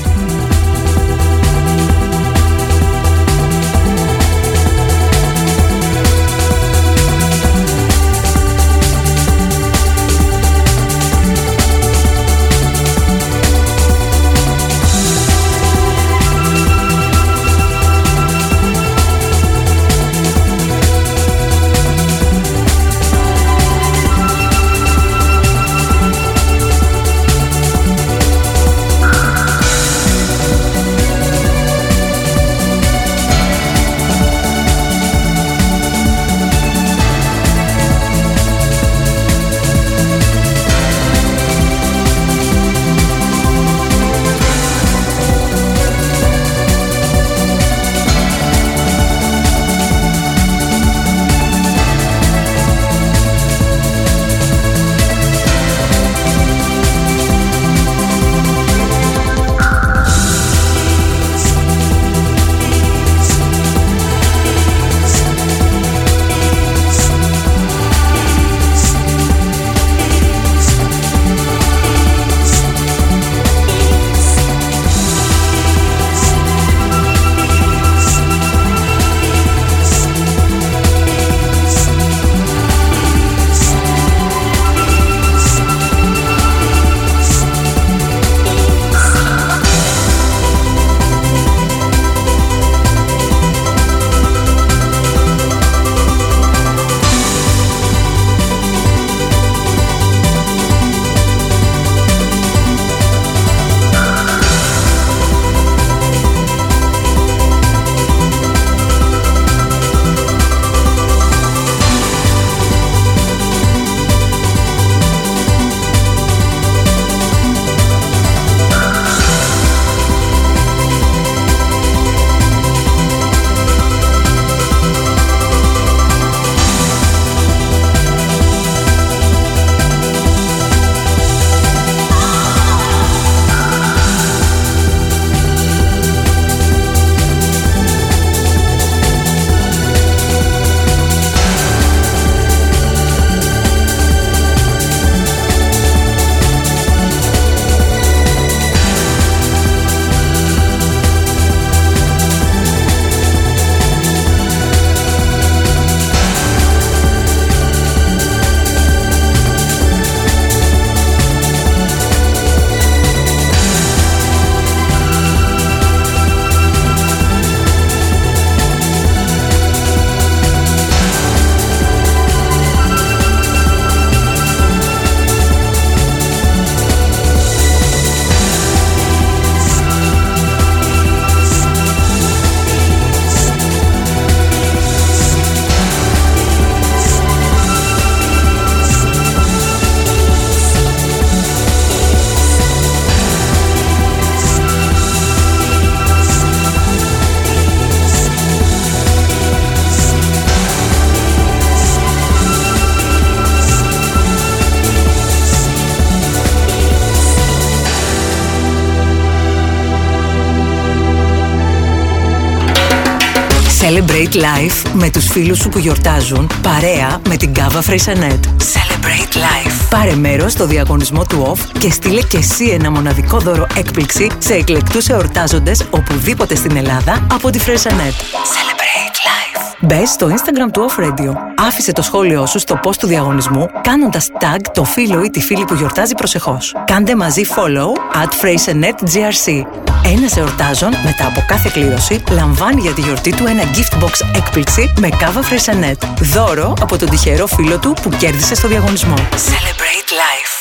Celebrate life με τους φίλους σου που γιορτάζουν, παρέα με την Cava Freixenet. Celebrate life. Πάρε μέρος στο διαγωνισμό του OFF και στείλε και εσύ ένα μοναδικό δώρο έκπληξη σε εκλεκτούς εορτάζοντες οπουδήποτε στην Ελλάδα από τη Freixenet. Celebrate life. Μπες στο Instagram του Off Radio. Άφησε το σχόλιο σου στο post του διαγωνισμού κάνοντας tag το φίλο ή τη φίλη που γιορτάζει προσεχώς. Κάντε μαζί follow at freixenet.grc. Ένας εορτάζων μετά από κάθε κλήρωση λαμβάνει για τη γιορτή του ένα gift box έκπληξη με κάβα Freysenet. Δώρο από τον τυχερό φίλο του που κέρδισε στο διαγωνισμό. Celebrate life.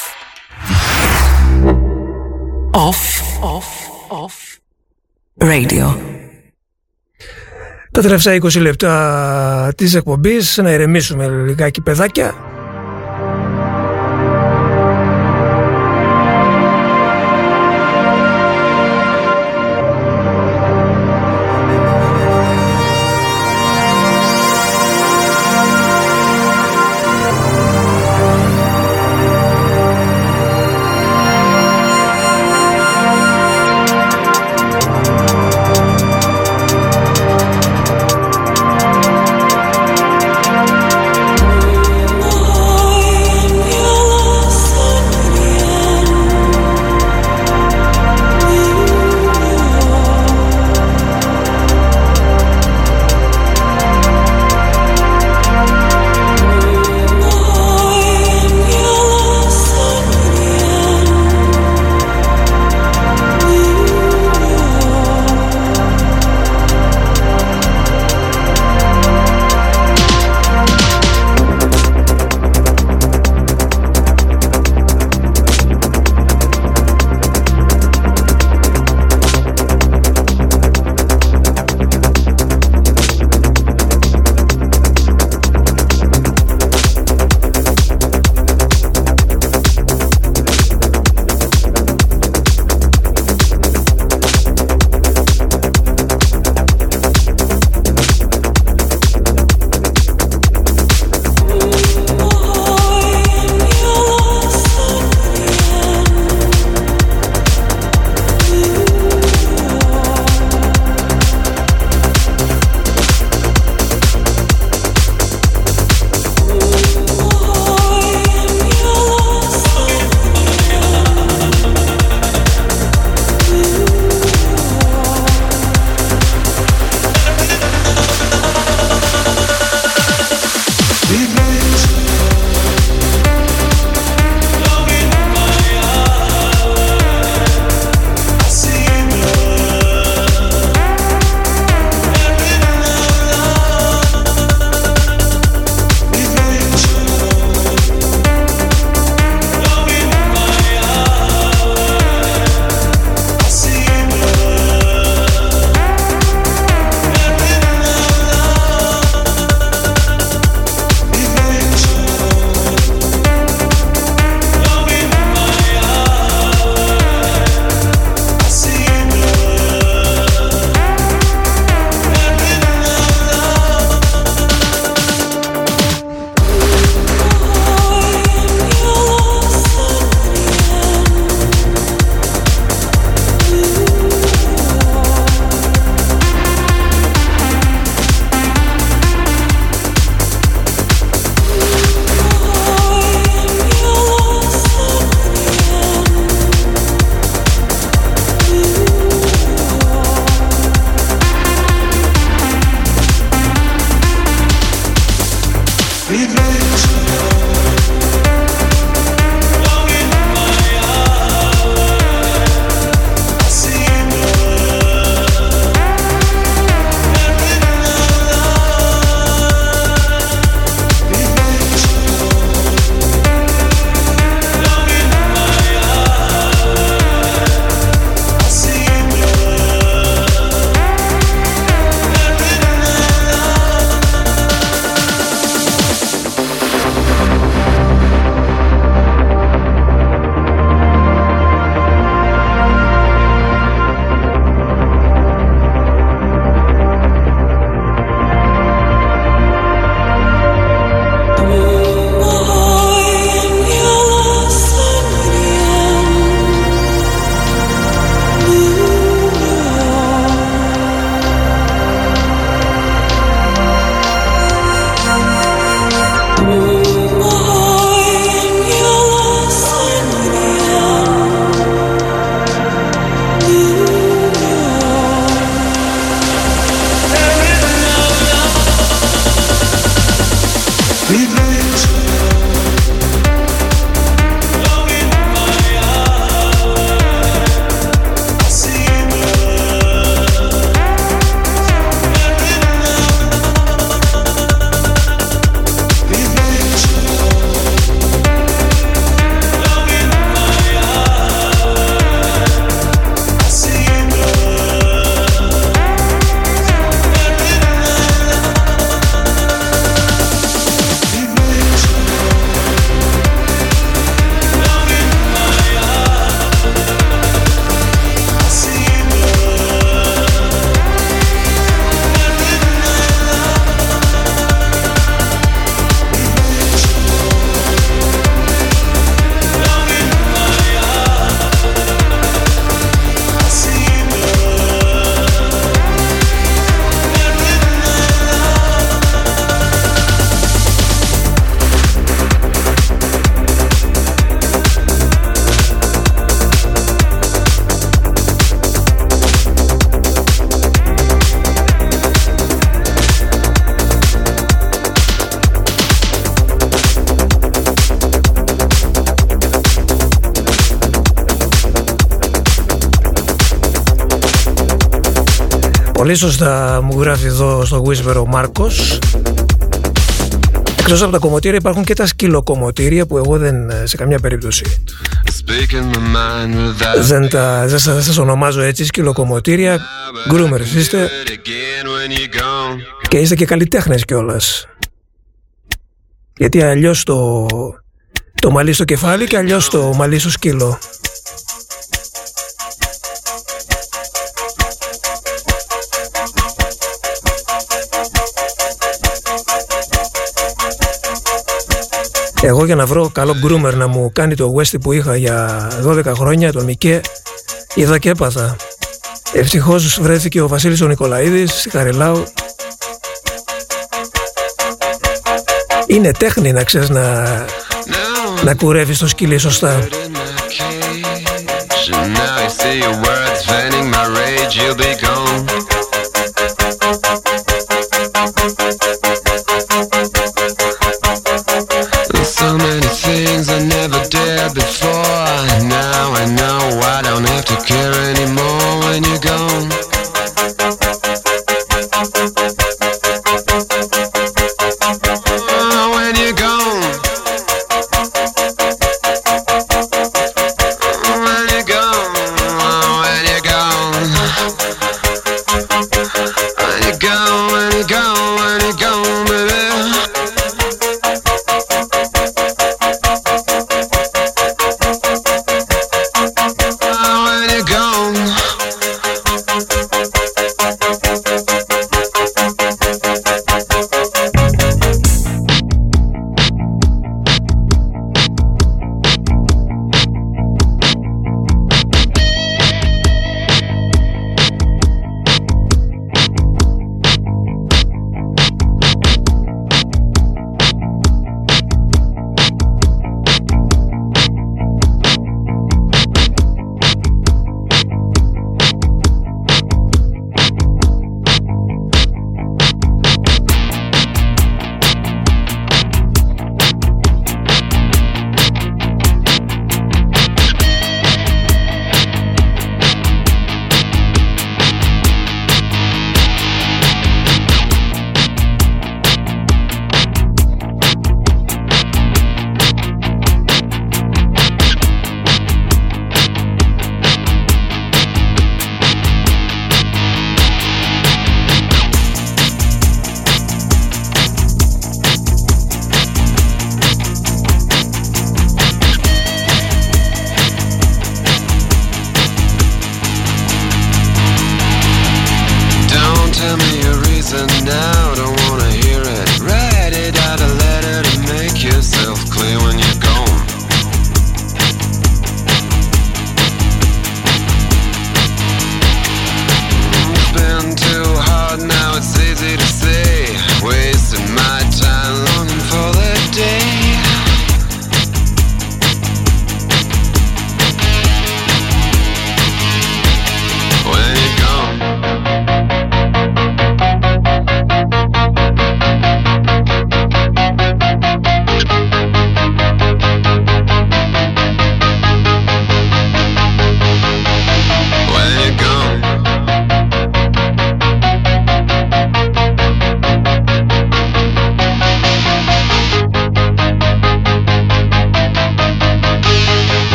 Off. Off. Off. Radio. Τα τελευταία 20 λεπτά της εκπομπής να ηρεμήσουμε λιγάκι παιδάκια. Πολύ σωστά μου γράφει εδώ στο Whisper ο Μάρκος. Εκτός από τα κομμωτήρια υπάρχουν και τα σκυλοκομμωτήρια που εγώ δεν σε καμιά περίπτωση Speaking my mind without δεν, τα, δεν σας, σας ονομάζω έτσι σκυλοκομμωτήρια. Γκρούμερς είστε again when you're gone. και είστε και καλλιτέχνες κιόλας. Γιατί αλλιώς το, το μαλλί στο κεφάλι και αλλιώς το μαλλί στο σκύλο. Εγώ για να βρω καλό γκρούμερ να μου κάνει το Westy που είχα για 12 χρόνια, τον Μικέ, είδα και έπαθα. Ευτυχώς βρέθηκε ο Βασίλης ο Νικολαίδης, συγχαρελάω. Είναι τέχνη να ξέρεις να, να κουρεύεις το σκύλι σωστά. So now you see your words venting my rage, you'll be gone.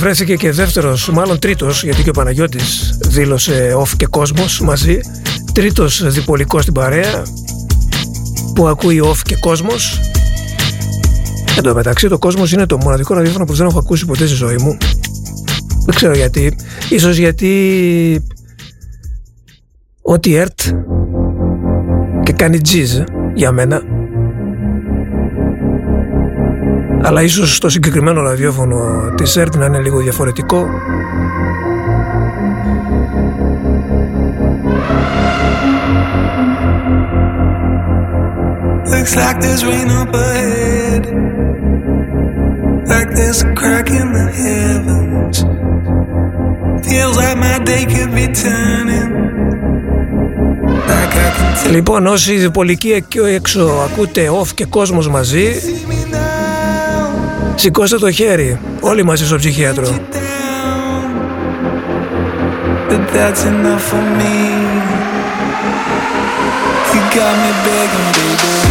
Βρέθηκε και δεύτερος, μάλλον τρίτος, γιατί και ο Παναγιώτης δήλωσε off και κόσμος μαζί. Τρίτος διπολικός στην παρέα, που ακούει off και κόσμος. Εν τω μεταξύ, το κόσμος είναι το μοναδικό ραδιόφωνο που δεν έχω ακούσει ποτέ στη ζωή μου. Δεν ξέρω γιατί. Ίσως γιατί ό,τι έρτ και κάνει τζιζ για μένα αλλά ίσως το συγκεκριμένο ραδιόφωνο της ΕΡΤ να είναι λίγο διαφορετικό Looks like there's rain up ahead. Like there's a crack in the heavens. Feels like my day could be turning. Like I can tell. Λοιπόν, όσοι πολικοί εκεί έξω ακούτε off και κόσμος μαζί, σηκώστε το χέρι, όλοι μαζί στο ψυχίατρο. But that's enough for me. You got me begging, baby.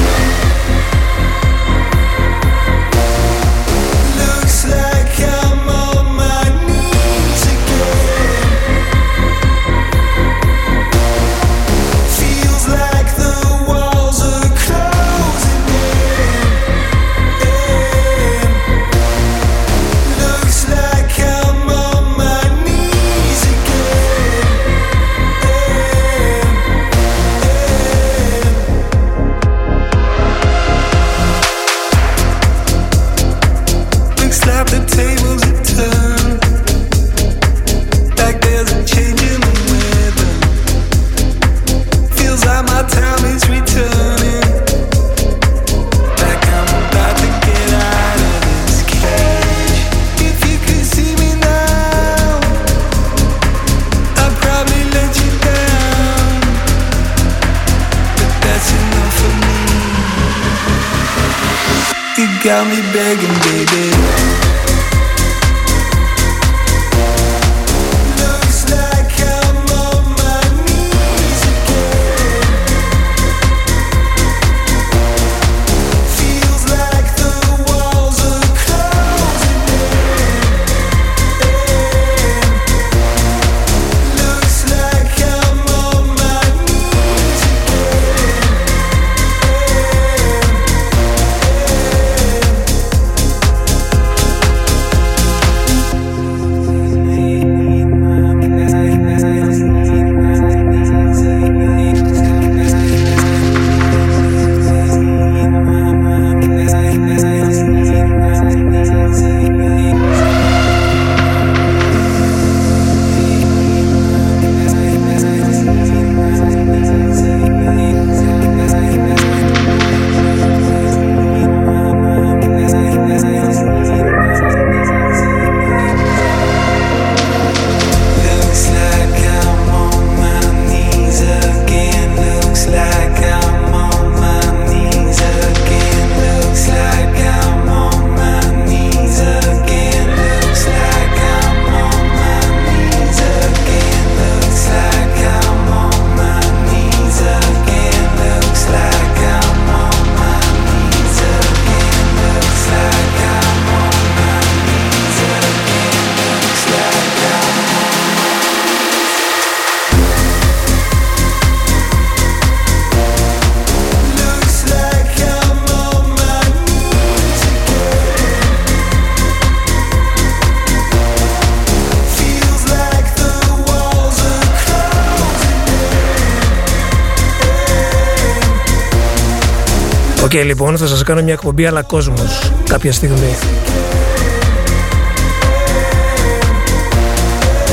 Οκ, λοιπόν, θα σας κάνω μια εκπομπή αλλά κόσμος κάποια στιγμή.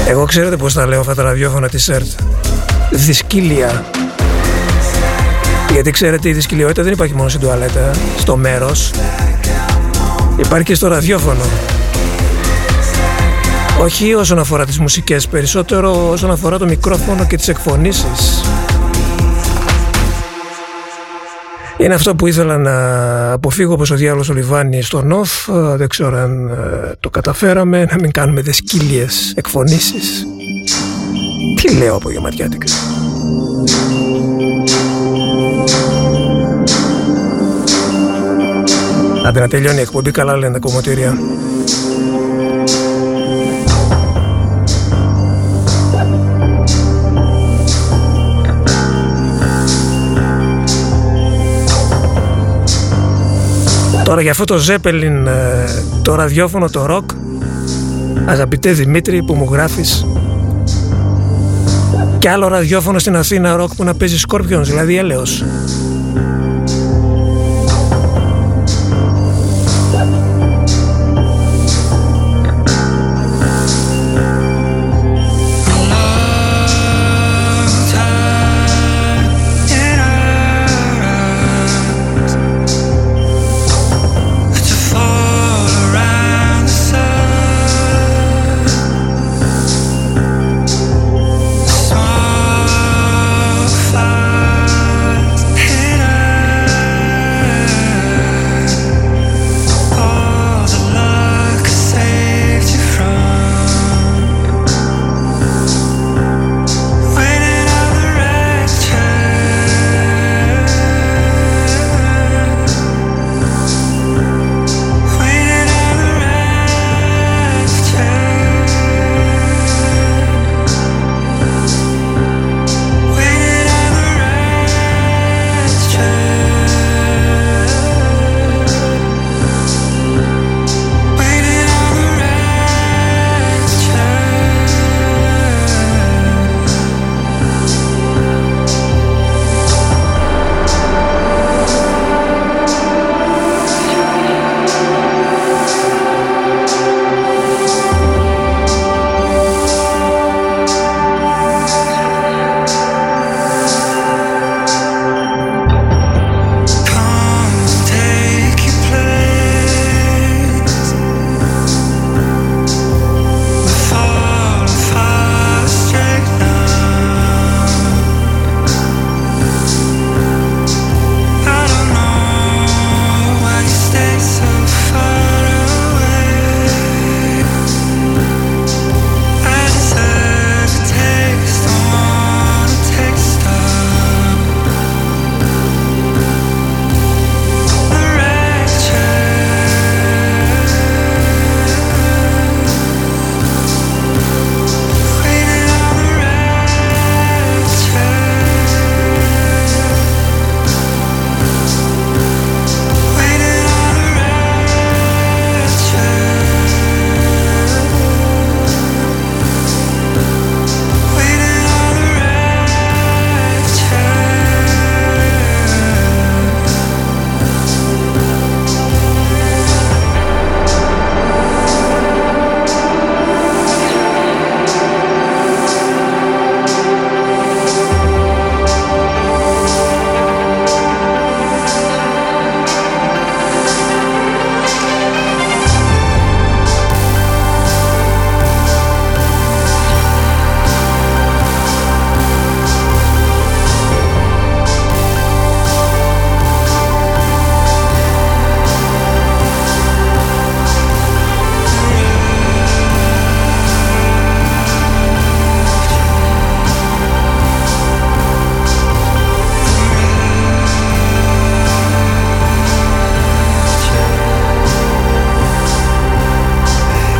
Εγώ ξέρετε πώς τα λέω αυτά τα ραδιόφωνα της ΕΡΤ. Δυσκοίλια. Γιατί ξέρετε η δυσκοιλιότητα δεν υπάρχει μόνο στην τουαλέτα, στο μέρος. Υπάρχει και στο ραδιόφωνο. Όχι όσον αφορά τις μουσικές, περισσότερο όσον αφορά το μικρόφωνο και τις εκφωνήσεις. Είναι αυτό που ήθελα να αποφύγω όπως ο διάλογος ο Λιβάνι στο ΝΟΦ. Ε, Δεν ξέρω αν ε, το καταφέραμε, να μην κάνουμε δεσκύλιες εκφωνήσεις. Τι λέω από γεματιάτικα. Άντε να τελειώνει η εκπομπή, καλά λένε τα κομμωτήρια. Τώρα για αυτό το Zeppelin, ε, το ραδιόφωνο, το rock, αγαπητέ Δημήτρη που μου γράφεις, και άλλο ραδιόφωνο στην Αθήνα rock που να παίζει Scorpions, δηλαδή έλεος.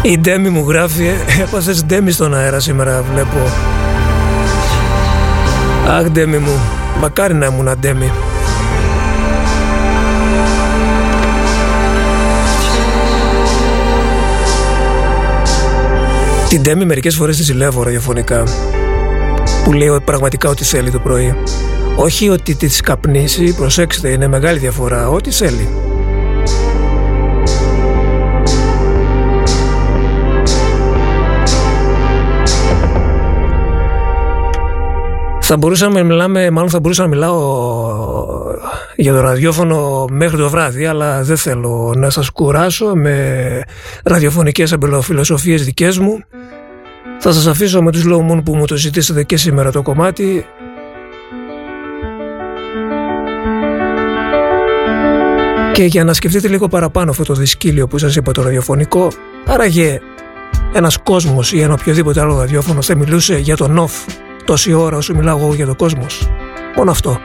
Η Ντέμι μου γράφει, «Ε, έπαθες Ντέμι στον αέρα σήμερα βλέπω. Αχ Ντέμι μου, μακάρι να ήμουν Ντέμι. Την Ντέμι μερικές φορές τη ζηλεύω ραδιοφωνικά που λέει ότι πραγματικά ό,τι θέλει το πρωί. Όχι ότι τη καπνίσει, προσέξτε, είναι μεγάλη διαφορά, ό,τι θέλει. Θα μπορούσαμε να μιλάμε, μάλλον θα μπορούσα να μιλάω για το ραδιόφωνο μέχρι το βράδυ, αλλά δεν θέλω να σας κουράσω με ραδιοφωνικές αμπελοφιλοσοφίες δικές μου. Θα σας αφήσω με τους Low Moon που μου το ζητήσατε και σήμερα το κομμάτι. Και για να σκεφτείτε λίγο παραπάνω αυτό το δυσκύλιο που σας είπα το ραδιοφωνικό, άραγε ένας κόσμος ή ένα οποιοδήποτε άλλο ραδιόφωνο θα μιλούσε για τον off τόση ώρα όσο μιλάω εγώ για τον κόσμος. Μόνο αυτό.